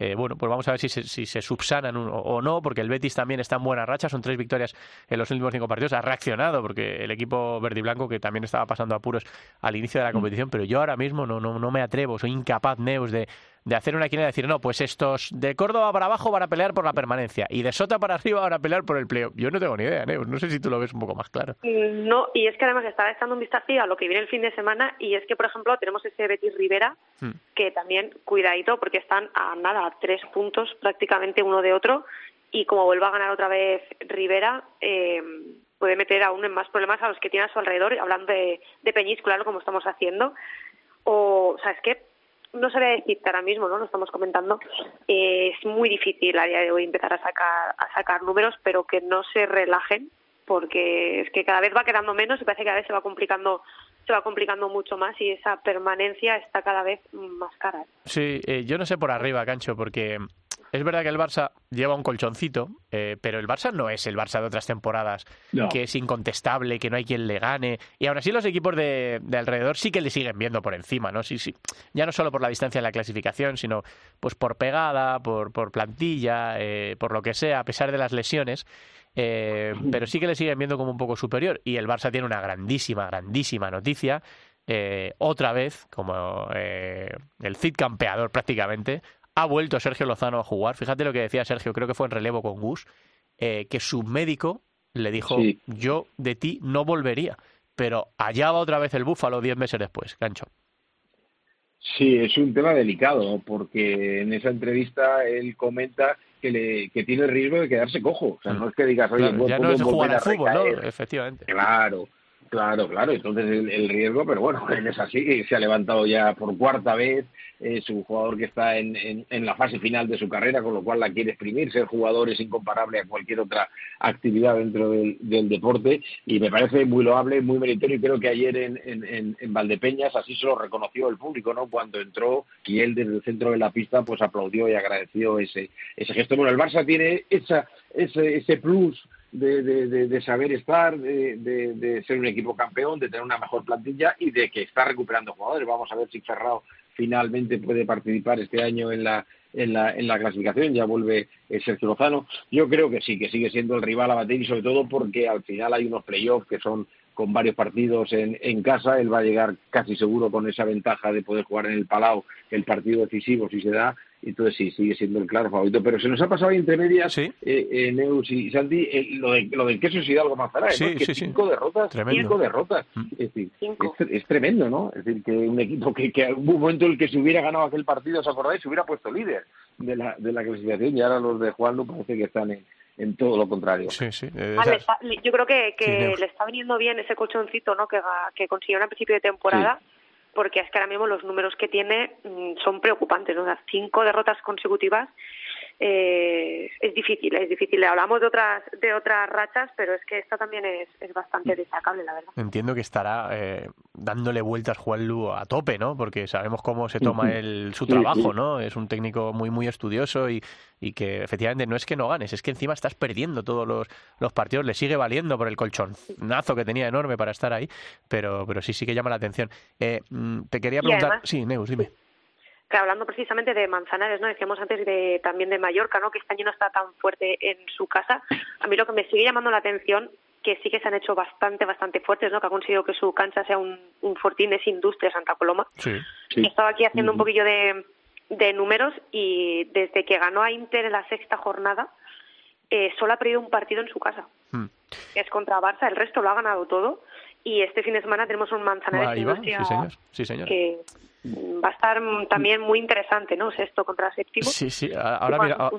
eh, bueno, pues vamos a ver si se, si se subsanan o no, porque el Betis también está en buena racha, son tres victorias en los últimos cinco partidos, ha reaccionado, porque el equipo verde y blanco, que también estaba pasando apuros al inicio de la mm. competición, pero yo ahora mismo no, no, no me atrevo, soy incapaz, Neus, de, de hacer una quiniela y decir, no, pues estos de Córdoba para abajo van a pelear por la permanencia y de Sota para arriba van a pelear por el pleo. Yo no tengo ni idea, Neus, no sé si tú lo ves un poco más claro. Mm, no, y es que además estaba echando un vistazo a lo que viene el fin de semana y es que, por ejemplo, tenemos ese Betis Rivera, hmm. que también, cuidadito, porque están a nada, a tres puntos prácticamente uno de otro y como vuelva a ganar otra vez Rivera, eh, puede meter aún en más problemas a los que tiene a su alrededor, hablando de, de como estamos haciendo. O, o sea, es que no sabría decirte ahora mismo, ¿no? Lo estamos comentando. Eh, es muy difícil a día de hoy empezar a sacar, a sacar números, pero que no se relajen, porque es que cada vez va quedando menos y parece que cada vez se va complicando se va complicando mucho más y esa permanencia está cada vez más cara. Sí, eh, yo no sé por arriba, Cancho, porque es verdad que el Barça lleva un colchoncito, eh, pero el Barça no es el Barça de otras temporadas, que es incontestable, que no hay quien le gane. Y aún así los equipos de, alrededor sí que le siguen viendo por encima, ¿no? Sí, sí. Ya no solo por la distancia en la clasificación, sino pues por pegada, por, por plantilla, eh, por lo que sea, a pesar de las lesiones. Eh, pero sí que le siguen viendo como un poco superior. Y el Barça tiene una grandísima, grandísima noticia eh, otra vez, como eh, el Cid campeador prácticamente, ha vuelto Sergio Lozano a jugar. Fíjate lo que decía Sergio, creo que fue en relevo con Gus, eh, que su médico le dijo, yo de ti no volvería. Pero allá va otra vez el búfalo diez meses después, gancho. Sí, es un tema delicado, porque en esa entrevista él comenta que, le, que tiene el riesgo de quedarse cojo. O sea, no es que digas, oye, ya no es jugar al fútbol, ¿no? Efectivamente. Claro, Claro, claro, entonces el, riesgo, pero bueno, él es así, se ha levantado ya por cuarta vez, es un jugador que está en, en, la fase final de su carrera, con lo cual la quiere exprimir, ser jugador es incomparable a cualquier otra actividad dentro del, deporte y me parece muy loable, muy meritorio y creo que ayer en, en, en, Valdepeñas así se lo reconoció el público, ¿no? Cuando entró y él desde el centro de la pista pues aplaudió y agradeció ese, ese gesto. Bueno, el Barça tiene esa, ese, ese plus de, de, de, saber estar, de, ser un equipo campeón, de tener una mejor plantilla y de que está recuperando jugadores. Vamos a ver si Ferrao finalmente puede participar este año en la, en la, en la clasificación, ya vuelve eh, Sergio Lozano. Yo creo que sí, que sigue siendo el rival a bater y sobre todo porque al final hay unos playoffs que son con varios partidos en, en casa, él va a llegar casi seguro con esa ventaja de poder jugar en el Palau el partido decisivo si se da entonces sí, sigue siendo el claro favorito. Pero se nos ha pasado ahí entre medias, eh, eh, Neus y Santi, eh, lo, de, lo del queso es Hidalgo Manzanares, sí, que cinco derrotas, cinco derrotas. Mm. Es, decir, Es, tremendo, ¿no? Es decir, que un equipo que, que un momento en el que se hubiera ganado aquel partido, ¿os acordáis? Se hubiera puesto líder de la, de la clasificación y ahora los de Juan no parece que están en, en todo lo contrario. Sí, sí. yo creo que, que le está viniendo bien ese colchoncito ¿no? que, que consiguieron a principio de temporada porque es que ahora mismo los números que tiene mm, son preocupantes, ¿no? cinco derrotas consecutivas eh, es difícil, es difícil. Hablamos de otras de otras rachas, pero es que esta también es, es bastante destacable, la verdad. Entiendo que estará eh, dándole vueltas Juan Lu a tope, ¿no? Porque sabemos cómo se toma el, su trabajo, ¿no? Es un técnico muy muy estudioso y, y que efectivamente no es que no ganes, es que encima estás perdiendo todos los, los partidos, le sigue valiendo por el colchonazo que tenía enorme para estar ahí, pero, pero sí, sí que llama la atención. Eh, mm, te quería preguntar... sí, Neus, dime que hablando precisamente de Manzanares, ¿no? Decíamos antes de, también de Mallorca, ¿no? Que este año no está tan fuerte en su casa. A mí lo que me sigue llamando la atención que sí que se han hecho bastante, bastante fuertes, ¿no? Que ha conseguido que su cancha sea un, un fortín es Industria Santa Coloma. Sí, sí. Estaba aquí haciendo un poquillo de, de números y desde que ganó a Inter en la sexta jornada, eh, solo ha perdido un partido en su casa. Hmm. Que es contra Barça, el resto lo ha ganado todo. Y este fin de semana tenemos un Manzanares Industria sí, señor. que va a estar también muy interesante, ¿no? Sexto contra séptimo. Sí, sí. Ahora mira,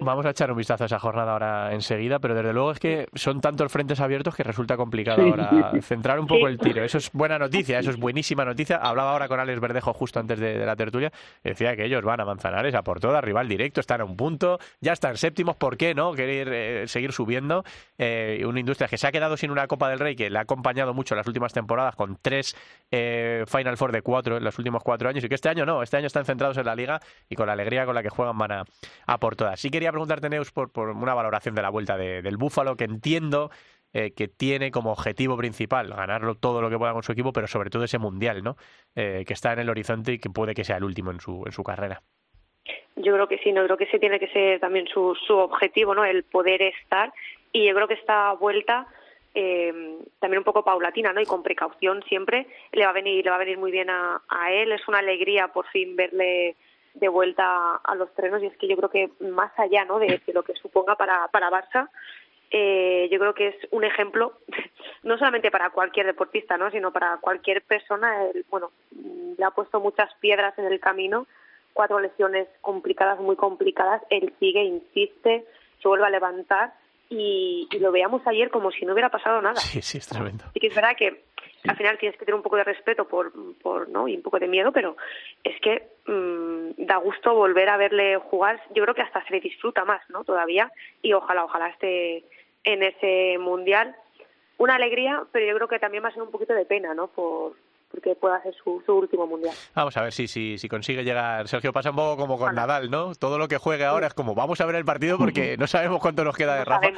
vamos a echar un vistazo a esa jornada ahora enseguida, pero desde luego es que son tantos frentes abiertos que resulta complicado ahora centrar un poco el tiro. Eso es buena noticia, eso es buenísima noticia. Hablaba ahora con Alex Verdejo justo antes de, la tertulia, decía que ellos van a Manzanares a por todas, rival directo, están a un punto, ya están séptimos, ¿por qué no? Querer eh, seguir subiendo. Eh, una industria que se ha quedado sin una Copa del Rey que le ha acompañado mucho en las últimas temporadas con tres eh, Final Four de cuatro en las últimas cuatro años y que este año no, este año están centrados en la liga y con la alegría con la que juegan van a, por todas. Sí quería preguntarte, Neus, por, por una valoración de la vuelta del Búfalo, que entiendo eh, que tiene como objetivo principal ganarlo todo lo que pueda con su equipo, pero sobre todo ese mundial, ¿no? Eh, que está en el horizonte y que puede que sea el último en su, en su carrera. Yo creo que sí, no creo que ese tiene que ser también su, su objetivo, ¿no? El poder estar. Y yo creo que esta vuelta eh, también un poco paulatina, ¿no? Y con precaución siempre le va a venir, le va a venir muy bien a, a él. Es una alegría por fin verle de vuelta a los trenos y es que yo creo que más allá, ¿no? De, lo que suponga para para Barça, eh, yo creo que es un ejemplo no solamente para cualquier deportista, ¿no? Sino para cualquier persona. bueno, le ha puesto muchas piedras en el camino, cuatro lesiones complicadas, muy complicadas. Él sigue, insiste, se vuelve a levantar y, lo veamos ayer como si no hubiera pasado nada. Sí, sí, es tremendo. Y que es verdad que al final tienes que tener un poco de respeto por, por no y un poco de miedo, pero es que mm, da gusto volver a verle jugar. Yo creo que hasta se le disfruta más, ¿no? Todavía y ojalá, ojalá esté en ese mundial. Una alegría, pero yo creo que también va a ser un poquito de pena, ¿no? Por, porque pueda ser su, último mundial. Vamos a ver si, si, si consigue llegar. Sergio pasa un poco como con Nadal, ¿no? Todo lo que juegue ahora es como vamos a ver el partido porque no sabemos cuánto nos queda de Rafa.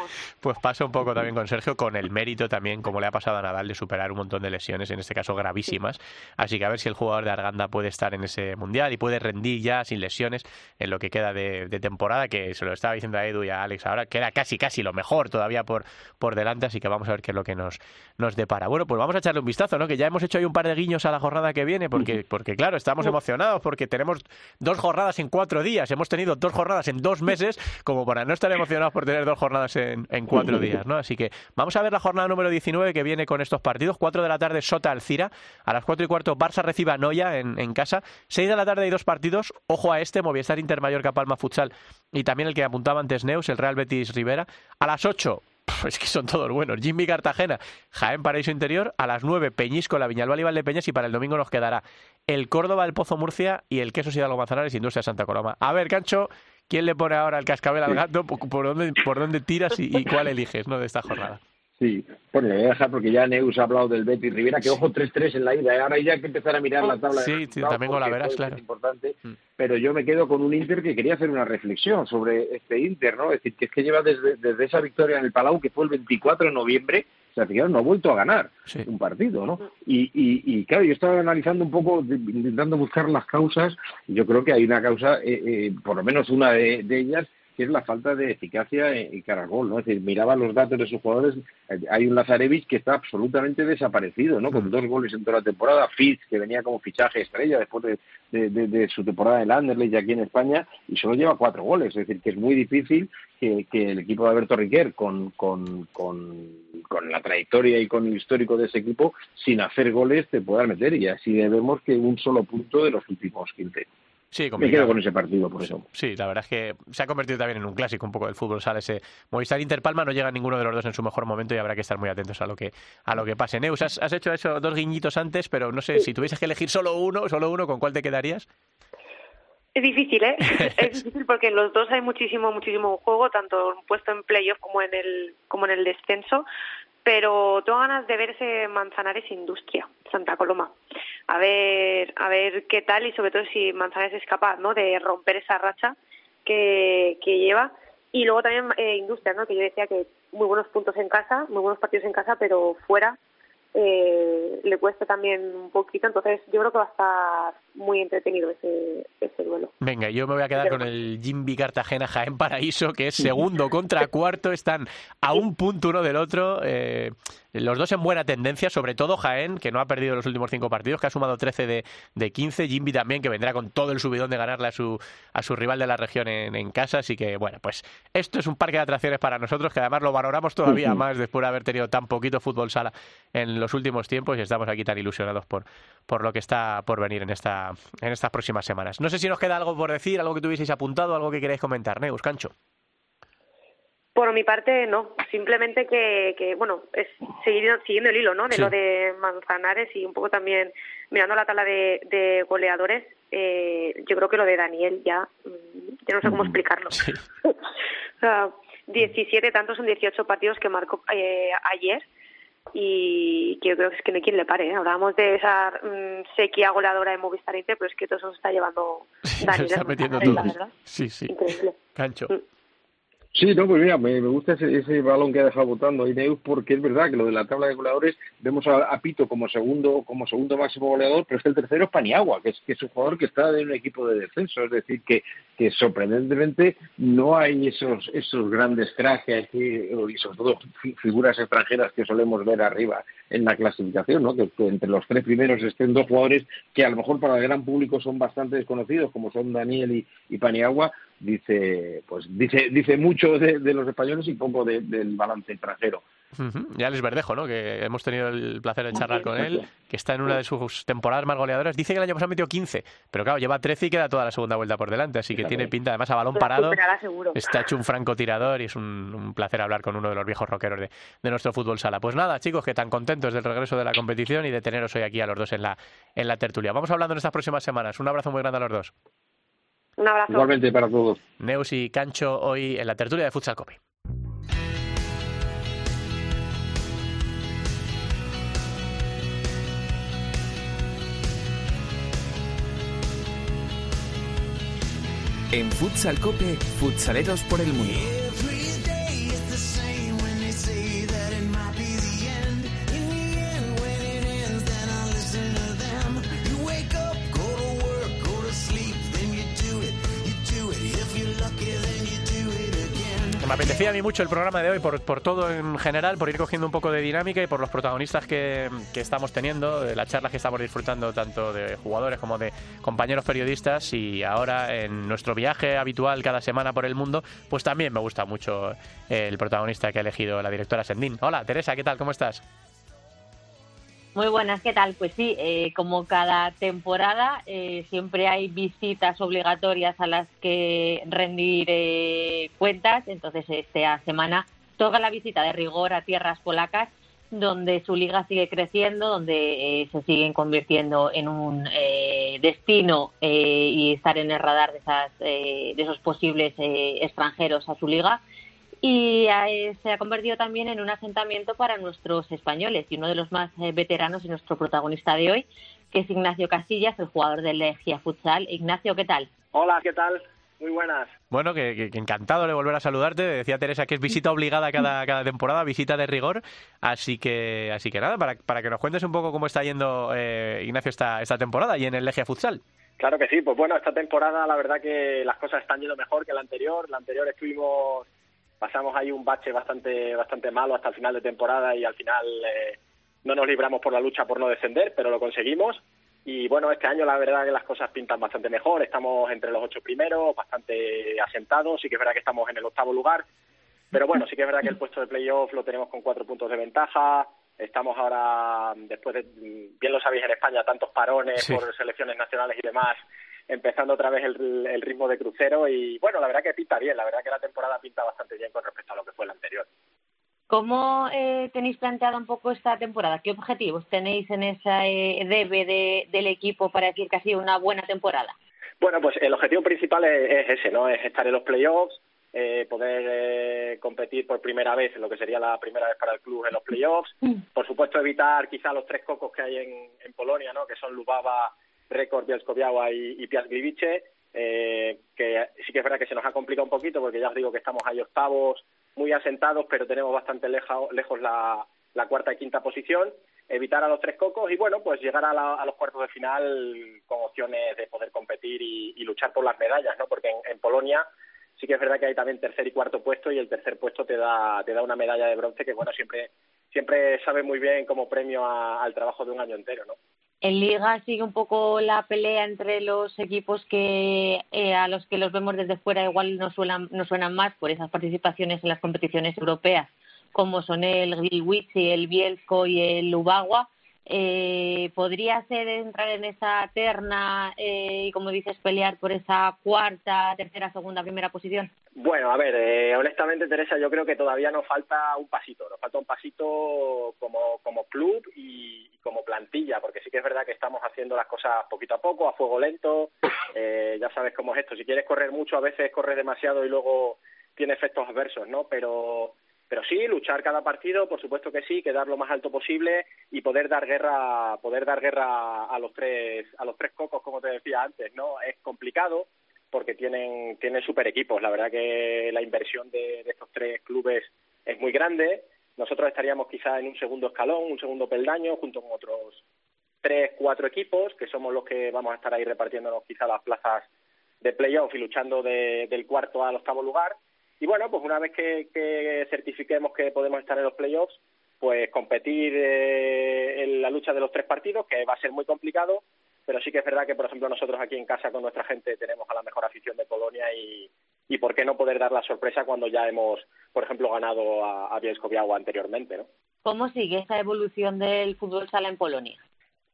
Pues pasa un poco también con Sergio, con el mérito también, como le ha pasado a Nadal, de superar un montón de lesiones, en este caso gravísimas. Así que a ver si el jugador de Arganda puede estar en ese mundial y puede rendir ya sin lesiones en lo que queda de, temporada, que se lo estaba diciendo a Edu y a Alex ahora, que era casi casi lo mejor todavía por, por delante, así que vamos a ver qué es lo que nos, nos depara. Bueno, pues vamos a echarle un vistazo, ¿no? Que ya hemos hecho ahí un par de a la jornada que viene? Porque, porque claro, estamos emocionados porque tenemos dos jornadas en cuatro días. Hemos tenido dos jornadas en dos meses, como para no estar emocionados por tener dos jornadas en, en cuatro días, ¿no? Así que vamos a ver la jornada número 19 que viene con estos partidos. 4 de la tarde, Sota Alcira. A las 4 y cuarto, Barça recibe a Noya en, casa. 6 de la tarde hay dos partidos. Ojo a este, Movistar Inter Mallorca Palma Futsal. Y también el que apuntaba antes Neus, el Real Betis Rivera. A las 8, pues que son todos buenos. Jimmy Cartagena, Jaén Paraíso Interior, a las 9 Peñisco, la Viñalbal y Valdepeñas y para el domingo nos quedará el Córdoba, el Pozo Murcia y el Queso Hidalgo Manzanares Industria Santa Coloma. A ver, Cancho, ¿quién le pone ahora el cascabel al gato? ¿Por, dónde, por dónde tiras y, y, cuál eliges no de esta jornada? Sí, bueno, le voy a dejar porque ya Neus ha hablado del Betis Rivera, que ojo 3-3 en la ida. ¿eh? Ahora ya hay que empezar a mirar la tabla. Sí, sí también con la verás, claro. Es importante, mm. pero yo me quedo con un Inter que quería hacer una reflexión sobre este Inter, ¿no? Es decir, que es que lleva desde, desde esa victoria en el Palau, que fue el 24 de noviembre, o sea, fijaros, no ha vuelto a ganar sí. un partido, ¿no? Y, y, y, claro, yo estaba analizando un poco, intentando buscar las causas, y yo creo que hay una causa, eh, eh, por lo menos una de, de ellas, que es la falta de eficacia en gol, ¿no? Es decir, miraba los datos de sus jugadores, hay un Lazarevich que está absolutamente desaparecido, ¿no? Con dos goles en toda la temporada, Fitz, que venía como fichaje estrella después de, de, su temporada en Anderlecht y aquí en España, y solo lleva cuatro goles, es decir, que es muy difícil que, que el equipo de Alberto Riquer, con, con, con, con, la trayectoria y con el histórico de ese equipo, sin hacer goles, te pueda meter, y así debemos que un solo punto de los últimos 15. Sí, Me quedo con ese partido, por eso. Sí, la verdad es que se ha convertido también en un clásico un poco del fútbol. Sale ese Movistar Interpalma, no llega ninguno de los dos en su mejor momento y habrá que estar muy atentos a lo que a lo que pase. Neus, has, has hecho eso dos guiñitos antes, pero no sé, si tuvieses que elegir solo uno, solo uno, ¿con cuál te quedarías? Es difícil, ¿eh? es difícil porque en los dos hay muchísimo, muchísimo juego, tanto puesto en playoff como en el, como en el descenso pero tengo ganas de ver ese Manzanares Industria, Santa Coloma. A ver, a ver qué tal y sobre todo si Manzanares es capaz, ¿no? De romper esa racha que, que lleva. Y luego también eh, Industria, ¿no? Que yo decía que muy buenos puntos en casa, muy buenos partidos en casa, pero fuera eh, le cuesta también un poquito, entonces yo creo que va a estar muy entretenido ese, ese duelo. Venga, yo me voy a quedar con el Jimby Cartagena Jaén Paraíso, que es segundo contra cuarto, están a un punto uno del otro. Eh, los dos en buena tendencia, sobre todo Jaén, que no ha perdido los últimos cinco partidos, que ha sumado 13 de, de 15. Jimby también, que vendrá con todo el subidón de ganarle a su, a su rival de la región en, en, casa. Así que, bueno, pues esto es un parque de atracciones para nosotros, que además lo valoramos todavía uh -huh. más después de haber tenido tan poquito fútbol sala en los últimos tiempos y estamos aquí tan ilusionados por, por lo que está por venir en, esta, en estas próximas semanas. No sé si nos queda algo por decir, algo que tuvieseis apuntado, algo que queráis comentar, Neus, Cancho. Por mi parte, no. Simplemente que, que bueno, es seguir, siguiendo el hilo, ¿no? De sí. lo de Manzanares y un poco también mirando la tabla de, de goleadores, eh, yo creo que lo de Daniel ya, ya no sé cómo explicarlo. Sí. o sea, 17 tantos en 18 partidos que marcó eh, ayer y que yo creo que es que no hay quien le pare. ¿eh? Hablábamos de esa mmm, sequía goleadora de Movistar Inter, pero es que todo eso se está llevando Daniel. está metiendo todo. Sí, sí. Increíble. Cancho. Sí, no, pues mira, me, gusta ese, ese, balón que ha dejado votando Ineus porque es verdad que lo de la tabla de goleadores vemos a, Pito como segundo como segundo máximo goleador, pero es que el tercero es Paniagua, que es, un jugador que está en un equipo de descenso, es decir, que, sorprendentemente no hay esos esos grandes cracks y sobre todo figuras extranjeras que solemos ver arriba en la clasificación, ¿no? Que, que, entre los tres primeros estén dos jugadores que a lo mejor para el gran público son bastante desconocidos, como son Daniel y, y Paniagua, dice pues dice dice mucho de, de los españoles y poco de, del balance extranjero. Uh -huh. Ya les Verdejo, ¿no? Que hemos tenido el placer de charlar con él, que está en una de sus temporadas más goleadoras. Dice que el año pasado metió 15, pero claro, lleva 13 y queda toda la segunda vuelta por delante, así que tiene pinta, además a balón parado. Está hecho un francotirador y es un, un, placer hablar con uno de los viejos rockeros de, de, nuestro fútbol sala. Pues nada, chicos, que tan contentos del regreso de la competición y de teneros hoy aquí a los dos en la, en la tertulia. Vamos hablando en estas próximas semanas. Un abrazo muy grande a los dos. Un abrazo. Igualmente para todos. Neus y Cancho hoy en la tertulia de Futsal Cope. En Futsal Cope, futsaleros por el mundo. Me apetecía a mí mucho el programa de hoy por, por todo en general, por ir cogiendo un poco de dinámica y por los protagonistas que, que estamos teniendo, de las charlas que estamos disfrutando tanto de jugadores como de compañeros periodistas y ahora en nuestro viaje habitual cada semana por el mundo, pues también me gusta mucho el protagonista que ha elegido la directora Sendín. Hola, Teresa, ¿qué tal? ¿Cómo estás? Muy buenas, ¿qué tal? Pues sí, eh, como cada temporada eh, siempre hay visitas obligatorias a las que rendir eh, cuentas, entonces esta semana toca la visita de rigor a tierras polacas, donde su liga sigue creciendo, donde se siguen convirtiendo en un destino y estar en el radar de, esas, de esos posibles extranjeros a su liga y eh, se ha convertido también en un asentamiento para nuestros españoles y uno de los más eh, veteranos y nuestro protagonista de hoy, que es Ignacio Casillas, el jugador del Legia Futsal. Ignacio, ¿qué tal? Hola, ¿qué tal? Muy buenas. Bueno, que, encantado de volver a saludarte. Decía Teresa que es visita obligada cada, cada temporada, visita de rigor. Así que, así que nada, para, para que nos cuentes un poco cómo está yendo eh, Ignacio esta, esta temporada y en el Legia Futsal. Claro que sí, pues bueno, esta temporada la verdad que las cosas están yendo mejor que la anterior. La anterior estuvimos pasamos ahí un bache bastante bastante malo hasta el final de temporada y al final eh, no nos libramos por la lucha por no descender, pero lo conseguimos. Y bueno, este año la verdad que las cosas pintan bastante mejor. Estamos entre los ocho primeros, bastante asentados. Sí que es verdad que estamos en el octavo lugar. Pero bueno, sí que es verdad que el puesto de playoff lo tenemos con cuatro puntos de ventaja. Estamos ahora, después de, bien lo sabéis en España, tantos parones por selecciones nacionales y demás, empezando otra vez el, ritmo de crucero y bueno, la verdad que pinta bien, la verdad que la temporada pinta bastante bien con respecto a lo que fue la anterior. ¿Cómo eh, tenéis planteado un poco esta temporada? ¿Qué objetivos tenéis en esa eh, debe del equipo para decir que ha sido una buena temporada? Bueno, pues el objetivo principal es, ese, ¿no? Es estar en los playoffs, eh, poder eh, competir por primera vez en lo que sería la primera vez para el club en los playoffs. Mm. Por supuesto, evitar quizá los tres cocos que hay en, en Polonia, ¿no? Que son Lubava, récord Bielsko-Biała y, y Piast eh, que sí que es verdad que se nos ha complicado un poquito porque ya os digo que estamos ahí octavos muy asentados, pero tenemos bastante lejos la, cuarta y quinta posición, evitar a los tres cocos y bueno, pues llegar a, los cuartos de final con opciones de poder competir y, luchar por las medallas, ¿no? Porque en, Polonia sí que es verdad que hay también tercer y cuarto puesto y el tercer puesto te da, te da una medalla de bronce que bueno, siempre, siempre sabe muy bien como premio al trabajo de un año entero, ¿no? En Liga sigue un poco la pelea entre los equipos que eh, a los que los vemos desde fuera igual no suenan, no suenan más por esas participaciones en las competiciones europeas, como son el Gliwice, el Bielsko y el Lubagua eh, podría ser entrar en esa terna eh, y, como dices, pelear por esa cuarta, tercera, segunda, primera posición? Bueno, a ver, eh, honestamente, Teresa, yo creo que todavía nos falta un pasito, nos falta un pasito como, como club y, como plantilla, porque sí que es verdad que estamos haciendo las cosas poquito a poco, a fuego lento, eh, ya sabes cómo es esto, si quieres correr mucho, a veces corres demasiado y luego tiene efectos adversos, ¿no? Pero pero sí, luchar cada partido, por supuesto que sí, quedar lo más alto posible y poder dar guerra, poder dar guerra a los tres, a los tres cocos, como te decía antes, ¿no? Es complicado porque tienen, tienen super equipos. La verdad que la inversión de, estos tres clubes es muy grande. Nosotros estaríamos quizá en un segundo escalón, un segundo peldaño, junto con otros tres, cuatro equipos, que somos los que vamos a estar ahí repartiéndonos quizá las plazas de playoff y luchando del cuarto al octavo lugar y bueno, pues una vez que, certifiquemos que podemos estar en los playoffs, pues competir eh, en la lucha de los tres partidos, que va a ser muy complicado, pero sí que es verdad que, por ejemplo, nosotros aquí en casa con nuestra gente tenemos a la mejor afición de Polonia y, y por qué no poder dar la sorpresa cuando ya hemos, por ejemplo, ganado a, a Bielsko-Biała anteriormente, ¿no? ¿Cómo sigue esa evolución del fútbol sala en Polonia?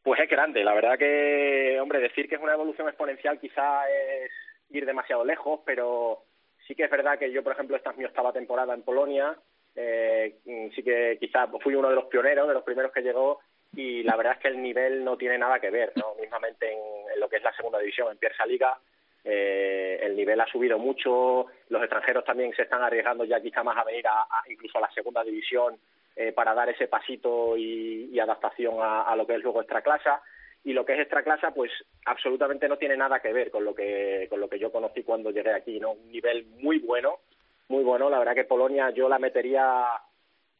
Pues es grande, la verdad que, hombre, decir que es una evolución exponencial quizá es ir demasiado lejos, pero Sí que es verdad que yo, por ejemplo, esta es mi octava temporada en Polonia, eh, sí que quizás fui uno de los pioneros, de los primeros que llegó, y la verdad es que el nivel no tiene nada que ver, ¿no? Mismamente en, lo que es la segunda división, en Piersa Liga, eh, el nivel ha subido mucho, los extranjeros también se están arriesgando ya quizá más a venir a, incluso a la segunda división eh, para dar ese pasito y, adaptación a, lo que es luego extra clase y lo que es extra clase pues absolutamente no tiene nada que ver con lo que con lo que yo conocí cuando llegué aquí no un nivel muy bueno muy bueno. La verdad que Polonia yo la metería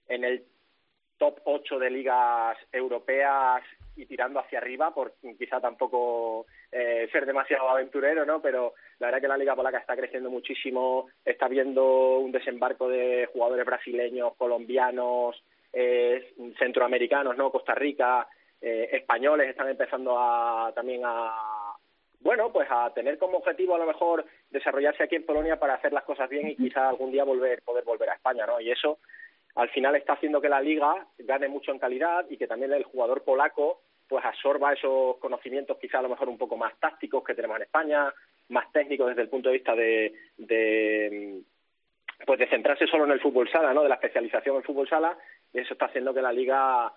en el top 8 de ligas europeas y tirando hacia arriba por quizá tampoco eh, ser demasiado aventurero no pero La verdad que la Liga Polaca está creciendo muchísimo, está viendo un desembarco de jugadores brasileños, colombianos, eh, centroamericanos, ¿no? Costa Rica, eh, españoles están empezando a también a bueno, pues a tener como objetivo a lo mejor desarrollarse aquí en Polonia para hacer las cosas bien y quizá algún día volver poder volver a España, ¿no? Y eso al final está haciendo que la liga gane mucho en calidad y que también el jugador polaco pues absorba esos conocimientos quizá a lo mejor un poco más tácticos que tenemos en España, más técnicos desde el punto de vista de, de pues de centrarse solo en el fútbol sala, ¿no? De la especialización en fútbol sala, y eso está haciendo que la liga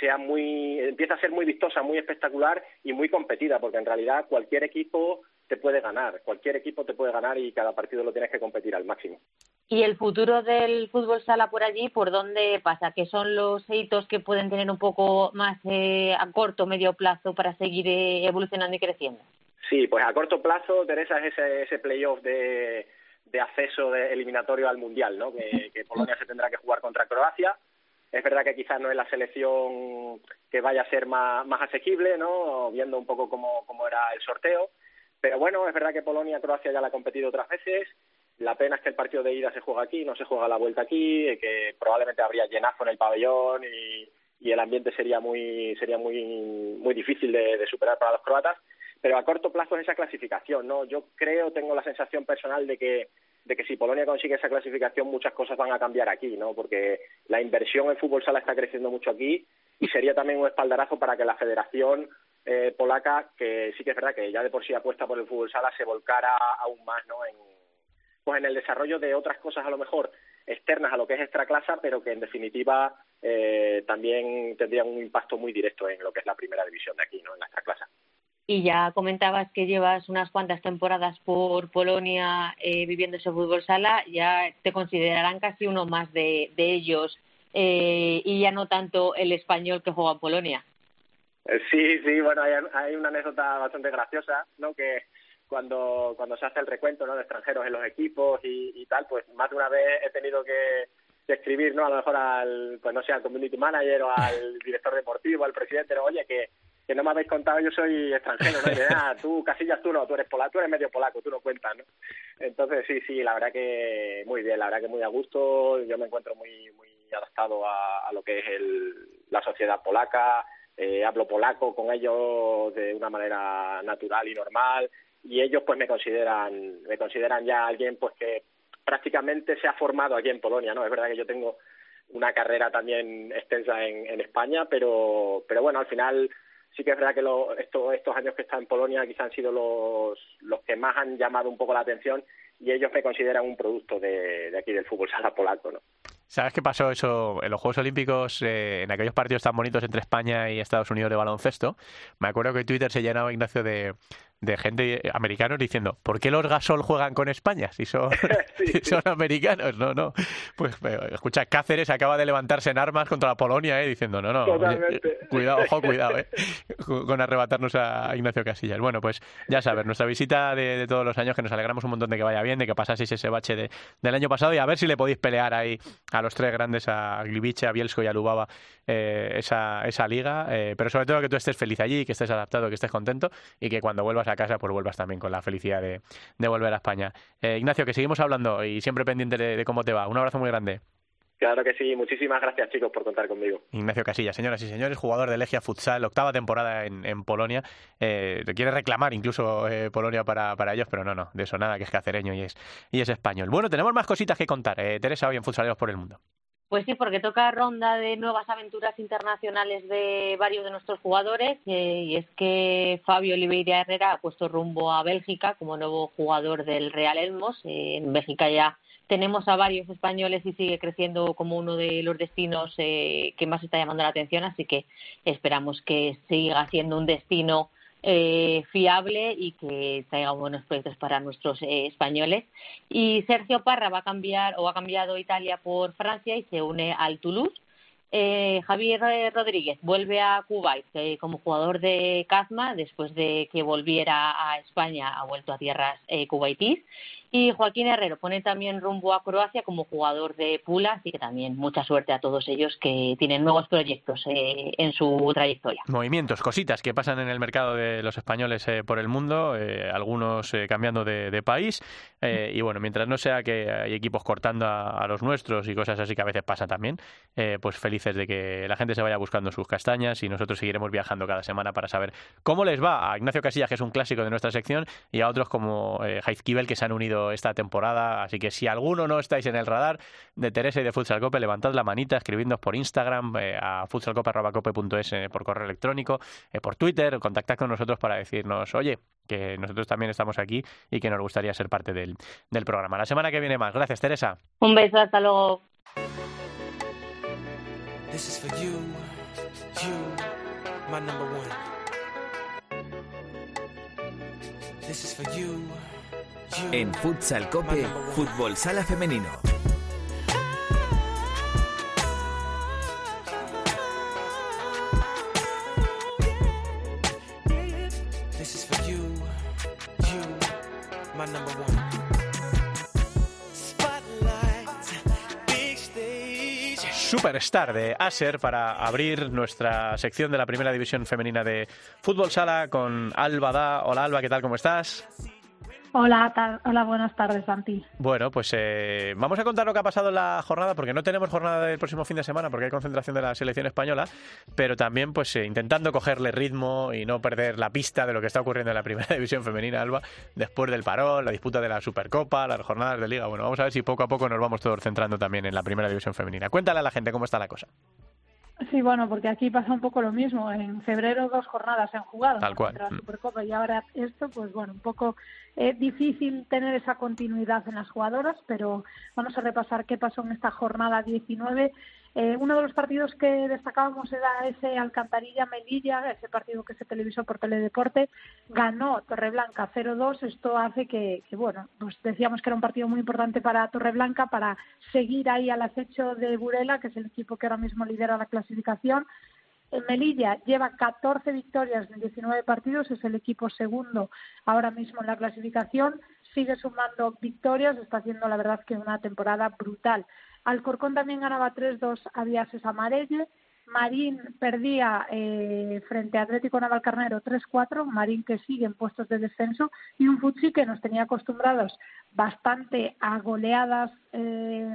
sea muy empieza a ser muy vistosa, muy espectacular y muy competida, porque en realidad cualquier equipo te puede ganar, cualquier equipo te puede ganar y cada partido lo tienes que competir al máximo. ¿Y el futuro del fútbol sala por allí, por dónde pasa? ¿Qué son los hitos que pueden tener un poco más eh, a corto o medio plazo para seguir eh, evolucionando y creciendo? Sí, pues a corto plazo, Teresa, es ese, ese playoff de, de acceso de eliminatorio al Mundial, ¿no? Que, que Polonia se tendrá que jugar contra Croacia. Es verdad que quizás no es la selección que vaya a ser más, más asequible, ¿no? Viendo un poco cómo, cómo era el sorteo. Pero bueno, es verdad que Polonia-Croacia ya la ha competido otras veces la pena es que el partido de ida se juega aquí, no se juega la vuelta aquí, que probablemente habría llenazo en el pabellón y, el ambiente sería muy sería muy muy difícil de, superar para los croatas. Pero a corto plazo es esa clasificación, ¿no? Yo creo, tengo la sensación personal de que de que si Polonia consigue esa clasificación muchas cosas van a cambiar aquí, ¿no? Porque la inversión en fútbol sala está creciendo mucho aquí y sería también un espaldarazo para que la Federación eh, polaca, que sí que es verdad que ya de por sí apuesta por el fútbol sala, se volcara aún más, ¿no? En, pues en el desarrollo de otras cosas a lo mejor externas a lo que es extraclasa, pero que en definitiva eh, también tendrían un impacto muy directo en lo que es la primera división de aquí, ¿no? En la extraclasa. Y ya comentabas que llevas unas cuantas temporadas por Polonia eh, viviendo ese fútbol sala, ya te considerarán casi uno más de, ellos eh, y ya no tanto el español que juega en Polonia. Sí, sí, bueno, hay, hay una anécdota bastante graciosa, ¿no? Que cuando, cuando se hace el recuento ¿no? de extranjeros en los equipos y, y tal, pues más de una vez he tenido que, escribir, ¿no? A lo mejor al, pues no sé, al community manager o al director deportivo, al presidente, ¿no? oye, que, que no me habéis contado, yo soy extranjero, ¿no? Y ah, tú, Casillas, tú no, tú eres polaco, tú eres medio polaco, tú no cuentas, ¿no? Entonces, sí, sí, la verdad que muy bien, la verdad que muy a gusto, yo me encuentro muy, muy adaptado a, a lo que es el, la sociedad polaca, eh, hablo polaco con ellos de una manera natural y normal, y ellos pues me consideran me consideran ya alguien pues que prácticamente se ha formado aquí en Polonia no es verdad que yo tengo una carrera también extensa en, en España pero pero bueno al final sí que es verdad que lo, estos estos años que está en Polonia quizás han sido los los que más han llamado un poco la atención y ellos me consideran un producto de, de aquí del fútbol sala polaco no ¿Sabes qué pasó eso en los Juegos Olímpicos, eh, en aquellos partidos tan bonitos entre España y Estados Unidos de baloncesto? Me acuerdo que Twitter se llenaba, Ignacio, de, de gente americanos diciendo, ¿por qué los Gasol juegan con España si son, son americanos? No, no. Pues escucha, Cáceres acaba de levantarse en armas contra la Polonia, ¿eh? diciendo, no, no, cuidado, ojo, cuidado, ¿eh? con arrebatarnos a Ignacio Casillas. Bueno, pues ya sabes, nuestra visita de, todos los años, que nos alegramos un montón de que vaya bien, de que pasaseis ese bache de, del año pasado y a ver si le podéis pelear ahí a los tres grandes, a Glivice, a Bielsko y a Lubaba, eh, esa, esa liga, eh, pero sobre todo que tú estés feliz allí, que estés adaptado, que estés contento y que cuando vuelvas a casa pues vuelvas también con la felicidad de, volver a España. Eh, Ignacio, que seguimos hablando y siempre pendiente de, cómo te va. Un abrazo muy grande. Claro que sí, muchísimas gracias chicos por contar conmigo. Ignacio Casilla, señoras y señores, jugador de Legia Futsal, octava temporada en, en Polonia. Eh, quiere reclamar incluso eh, Polonia para, para ellos, pero no, no, de eso nada, que es cacereño y es, y es español. Bueno, tenemos más cositas que contar. Eh, Teresa, hoy en Futsaleros por el Mundo. Pues sí, porque toca ronda de nuevas aventuras internacionales de varios de nuestros jugadores eh, y es que Fabio Oliveira Herrera ha puesto rumbo a Bélgica como nuevo jugador del Real Elmos. Eh, en Bélgica ya tenemos a varios españoles y sigue creciendo como uno de los destinos eh, que más está llamando la atención, así que esperamos que siga siendo un destino eh, fiable y que traiga buenos proyectos para nuestros eh, españoles. Y Sergio Parra va a cambiar o ha cambiado Italia por Francia y se une al Toulouse. Eh, Javier Rodríguez vuelve a Kuwait eh, como jugador de Kazma después de que volviera a España, ha vuelto a tierras eh, Y Joaquín Herrero pone también rumbo a Croacia como jugador de Pula, así que también mucha suerte a todos ellos que tienen nuevos proyectos eh, en su trayectoria. Movimientos, cositas que pasan en el mercado de los españoles eh, por el mundo, eh, algunos cambiando de, país. y bueno, mientras no sea que hay equipos cortando a, los nuestros y cosas así que a veces pasa también, pues felices de que la gente se vaya buscando sus castañas y nosotros seguiremos viajando cada semana para saber cómo les va a Ignacio Casillas, que es un clásico de nuestra sección, y a otros como eh, Kibel, que se han unido esta temporada. Así que si alguno no estáis en el radar de Teresa y de Futsal Cope, levantad la manita, escribidnos por Instagram, eh, a futsalcope.cope.es eh, por correo electrónico, eh, por Twitter, contactad con nosotros para decirnos, oye, que nosotros también estamos aquí y que nos gustaría ser parte del, del programa. La semana que viene más. Gracias, Teresa. Un beso, hasta luego. En Futsal Cope, Fútbol Sala Femenino. Superstar de Aser para abrir nuestra sección de la primera división femenina de fútbol sala con Alba Da. Hola Alba, ¿qué tal? ¿Cómo estás? Hola, hola, buenas tardes, Santi. Bueno, pues eh, vamos a contar lo que ha pasado en la jornada, porque no tenemos jornada del próximo fin de semana, porque hay concentración de la selección española, pero también pues eh, intentando cogerle ritmo y no perder la pista de lo que está ocurriendo en la primera división femenina, Alba, después del parón, la disputa de la Supercopa, las jornadas de liga. Bueno, vamos a ver si poco a poco nos vamos todos centrando también en la primera división femenina. Cuéntale a la gente cómo está la cosa. Sí, bueno, porque aquí pasa un poco lo mismo. En febrero dos jornadas se han jugado Tal cual. la mm. Supercopa y ahora esto, pues bueno, un poco eh, difícil tener esa continuidad en las jugadoras, pero vamos a repasar qué pasó en esta jornada 19 eh, uno de los partidos que destacábamos era ese Alcantarilla-Melilla, ese partido que se televisó por Teledeporte. Ganó Torreblanca 0-2. Esto hace que, bueno, pues decíamos que era un partido muy importante para Torreblanca para seguir ahí al acecho de Burela, que es el equipo que ahora mismo lidera la clasificación. En Melilla lleva 14 victorias en 19 partidos, es el equipo segundo ahora mismo en la clasificación, sigue sumando victorias, está haciendo la verdad que una temporada brutal. Alcorcón también ganaba 3-2 a Viases Amarelle. Marín perdía eh, frente a Atlético Navalcarnero 3-4, Marín que sigue en puestos de descenso y un Futsi que nos tenía acostumbrados bastante a goleadas eh,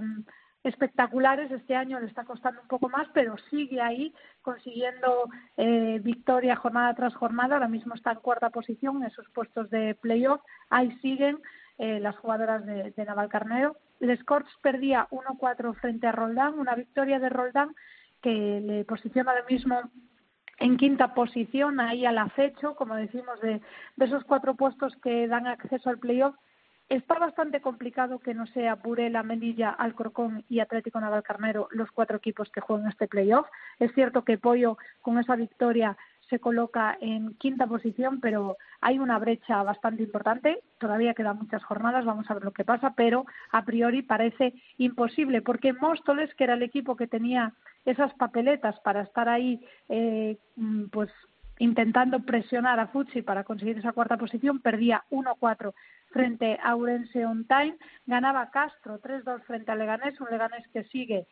espectaculares. Este año le está costando un poco más, pero sigue ahí consiguiendo eh, victoria jornada tras jornada. Ahora mismo está en cuarta posición en esos puestos de playoff. Ahí siguen las jugadoras de, de Navalcarnero les Corps perdía 1-4 frente a Roldán, una victoria de Roldán que le posiciona ahora mismo en quinta posición, ahí al acecho, como decimos, de, esos cuatro puestos que dan acceso al playoff. Está bastante complicado que no sea Burela, Melilla, Alcorcón y Atlético Navalcarnero los cuatro equipos que juegan este playoff. Es cierto que Pollo, con esa victoria, se coloca en quinta posición, pero hay una brecha bastante importante. Todavía quedan muchas jornadas, vamos a ver lo que pasa, pero a priori parece imposible, porque Móstoles, que era el equipo que tenía esas papeletas para estar ahí, eh, mm, pues intentando presionar a Futsi para conseguir esa cuarta posición, perdía 1-4 frente a Urense on time, ganaba Castro 3-2 frente a Leganés, un Leganés que sigue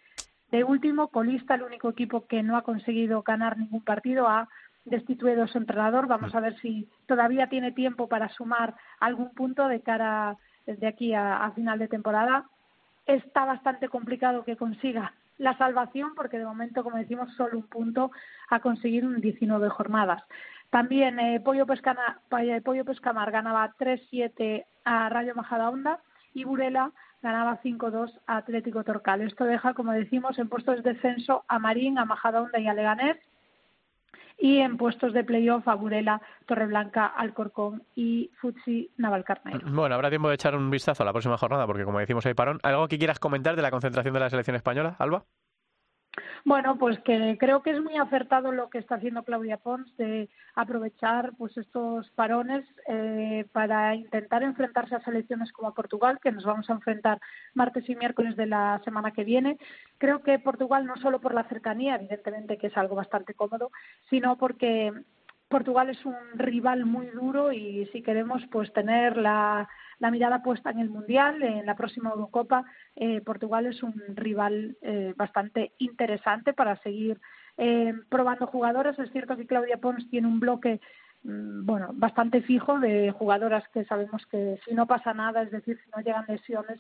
de último, colista, el único equipo que no ha conseguido ganar ningún partido, ha destituido su entrenador. Vamos a ver si todavía tiene tiempo para sumar algún punto de cara desde aquí a, final de temporada. Está bastante complicado que consiga la salvación porque de momento, como decimos, solo un punto a conseguir en 19 jornadas. También eh, Pollo, Pescana, Pollo Pescamar ganaba 3-7 a Rayo Majadahonda y Burela ganaba 5-2 a Atlético Torcal. Esto deja, como decimos, en puestos de descenso a Marín, a Majadahonda y a Leganés y en puestos de playoff a Burela, Torreblanca, Alcorcón y Futsi Navalcarnero. Bueno, habrá tiempo de echar un vistazo a la próxima jornada porque como decimos hay parón. ¿Algo que quieras comentar de la concentración de la selección española, Alba? Bueno, pues que creo que es muy acertado lo que está haciendo Claudia Pons de aprovechar pues estos parones eh, para intentar enfrentarse a selecciones como Portugal, que nos vamos a enfrentar martes y miércoles de la semana que viene. Creo que Portugal no solo por la cercanía, evidentemente que es algo bastante cómodo, sino porque Portugal es un rival muy duro y si queremos pues tener la mirada puesta en el Mundial, en la próxima Eurocopa. Eh, Portugal es un rival eh, bastante interesante para seguir eh, probando jugadores. Es cierto que Claudia Pons tiene un bloque mm, bueno, bastante fijo de jugadoras que sabemos que si no pasa nada, es decir, si no llegan lesiones,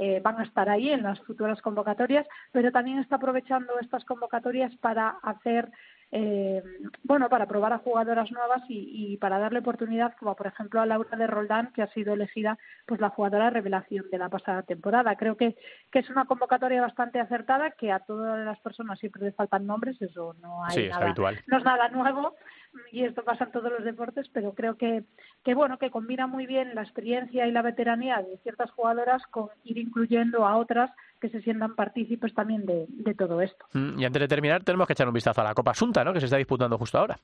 eh, van a estar ahí en las futuras convocatorias, pero también está aprovechando estas convocatorias para hacer eh, bueno, para probar a jugadoras nuevas y, para darle oportunidad, como por ejemplo a Laura de Roldán, que ha sido elegida pues la jugadora revelación de la pasada temporada. Creo que, que es una convocatoria bastante acertada, que a todas las personas siempre les faltan nombres, eso no hay nada, no es nada nuevo y esto pasa en todos los deportes, pero creo que, que bueno, que combina muy bien la experiencia y la veteranía de ciertas jugadoras con ir incluyendo a otras que se sientan partícipes también de, de todo esto. Mm, y antes de terminar, tenemos que echar un vistazo a la Copa Asunta, ¿no? que se está disputando justo ahora.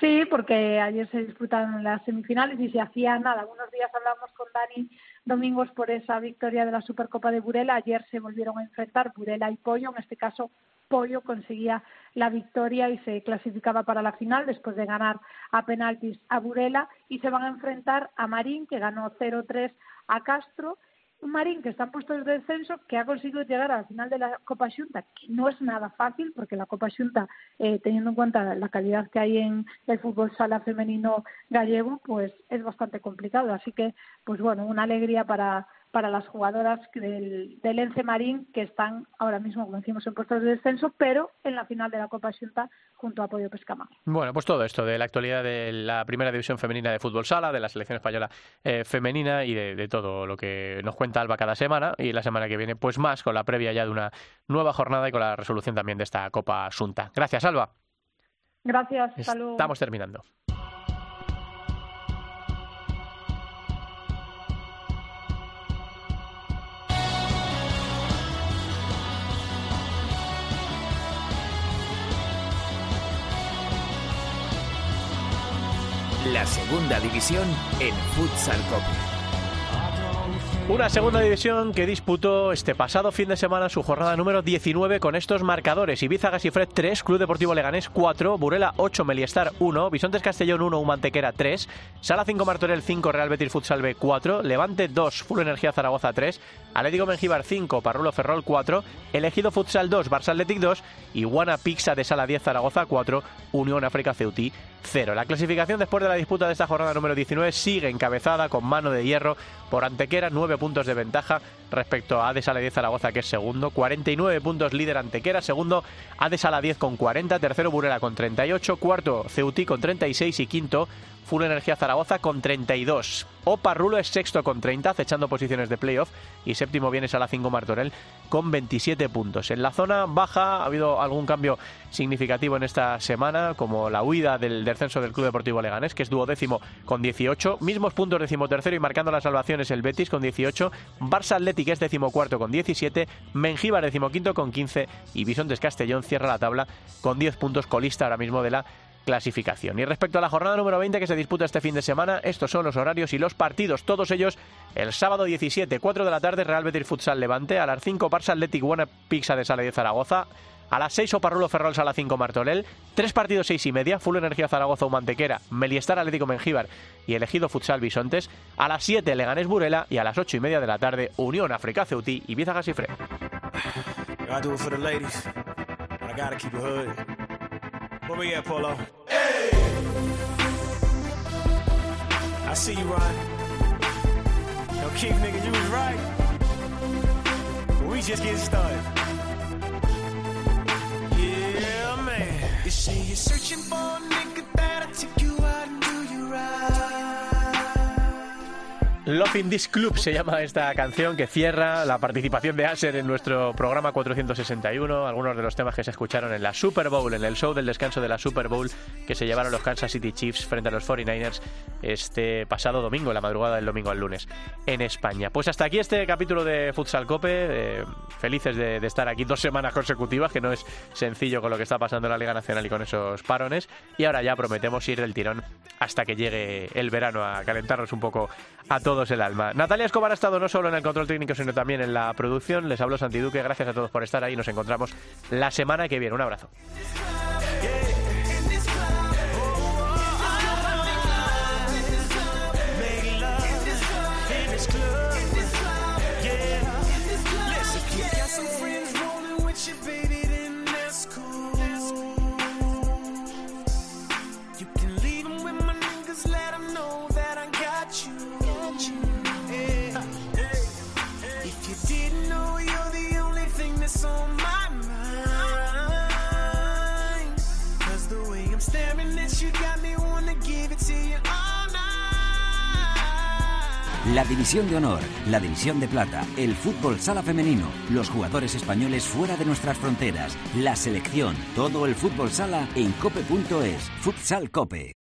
Sí, porque ayer se disputaron las semifinales y se hacía nada. Algunos días hablamos con Dani Domingos por esa victoria de la Supercopa de Burela. Ayer se volvieron a enfrentar Burela y Pollo. En este caso, Pollo conseguía la victoria y se clasificaba para la final después de ganar a penaltis a Burela. Y se van a enfrentar a Marín, que ganó 0-3 a Castro un Marín que está en puestos de descenso, que ha conseguido llegar al final de la Copa Xunta, que no es nada fácil, porque la Copa Xunta, eh, teniendo en cuenta la calidad que hay en el fútbol sala femenino gallego, pues es bastante complicado. Así que, pues bueno, una alegría para, para las jugadoras del, del Ence Marín que están ahora mismo, como decimos, en puestos de descenso, pero en la final de la Copa Xunta junto a Apoyo Pescamar. Bueno, pues todo esto de la actualidad de la primera división femenina de fútbol sala, de la selección española eh, femenina y de, de, todo lo que nos cuenta Alba cada semana y la semana que viene, pues más con la previa ya de una nueva jornada y con la resolución también de esta Copa Xunta. Gracias, Alba. Gracias, salud. Estamos terminando. La segunda división en Futsal Copa. Una segunda división que disputó este pasado fin de semana su jornada número 19 con estos marcadores. Ibiza Gasifred 3, Club Deportivo Leganés 4, Burela 8, Meliestar 1, Bisontes Castellón 1, Humantequera 3, Sala 5 Martorell 5, Real Betis Futsal B 4, Levante 2, Full Energía Zaragoza 3, Atlético Mengíbar 5, Parrulo Ferrol 4, Elegido Futsal 2, Barça Athletic 2 y Guana Pixa de Sala 10 Zaragoza 4, Unión África Ceutí 0. La clasificación después de la disputa de esta jornada número 19 sigue encabezada con mano de hierro por Antequera, 9 puntos de ventaja respecto a Adesala 10 Zaragoza, que es segundo, 49 puntos líder Antequera, segundo. Adesala 10 con 40, tercero Burela con 38, cuarto Ceutí con 36 y quinto Full Energía Zaragoza con 32. Oparrulo es sexto con 30, acechando posiciones de playoff. Y séptimo viene Sala 5 Martorell con 27 puntos. En la zona baja ha habido algún cambio significativo en esta semana, como la huida del descenso del Club Deportivo Leganés, que es duodécimo con 18. Mismos puntos decimotercero y marcando las salvaciones el Betis con 18. Barça Athletic es decimocuarto con 17. Mengíbar decimoquinto con 15. Y Bisontes Castellón cierra la tabla con 10 puntos colista ahora mismo de la clasificación. Y respecto a la jornada número 20 que se disputa este fin de semana, estos son los horarios y los partidos, todos ellos el sábado 17, 4 de la tarde, Real Betis Futsal Levante, a las 5 Barça Athletic Buena de Sala de Zaragoza, a las 6 Oparrulo Ferrol Sala 5 Martorell, tres partidos 6 y media, Full Energía Zaragoza Mantequera, Meliestar Atlético Mengíbar y elegido Futsal Bisontes, a las 7 Leganés Burela y a las 8 y media de la tarde Unión África Ceutí y Biza Gasifre. Where we at, Polo? Hey! I see you, Ron. Yo, Keith, nigga, you was right. We just getting started. Yeah, man. You say you're searching for a nigga Love in This Club se llama esta canción que cierra la participación de Asher en nuestro programa 461. Algunos de los temas que se escucharon en la Super Bowl, en el show del descanso de la Super Bowl que se llevaron los Kansas City Chiefs frente a los 49ers este pasado domingo, la madrugada del domingo al lunes en España. Pues hasta aquí este capítulo de Futsal Cope. Eh, felices de, estar aquí dos semanas consecutivas, que no es sencillo con lo que está pasando en la Liga Nacional y con esos parones. Y ahora ya prometemos ir del tirón hasta que llegue el verano a calentarnos un poco a todos el alma. Natalia Escobar ha estado no solo en el control técnico, sino también en la producción. Les hablo Santi Duque. Gracias a todos por estar ahí. Nos encontramos la semana que viene. Un abrazo. La división de honor, la división de plata, el fútbol sala femenino, los jugadores españoles fuera de nuestras fronteras, la selección, todo el fútbol sala en cope.es, futsal cope.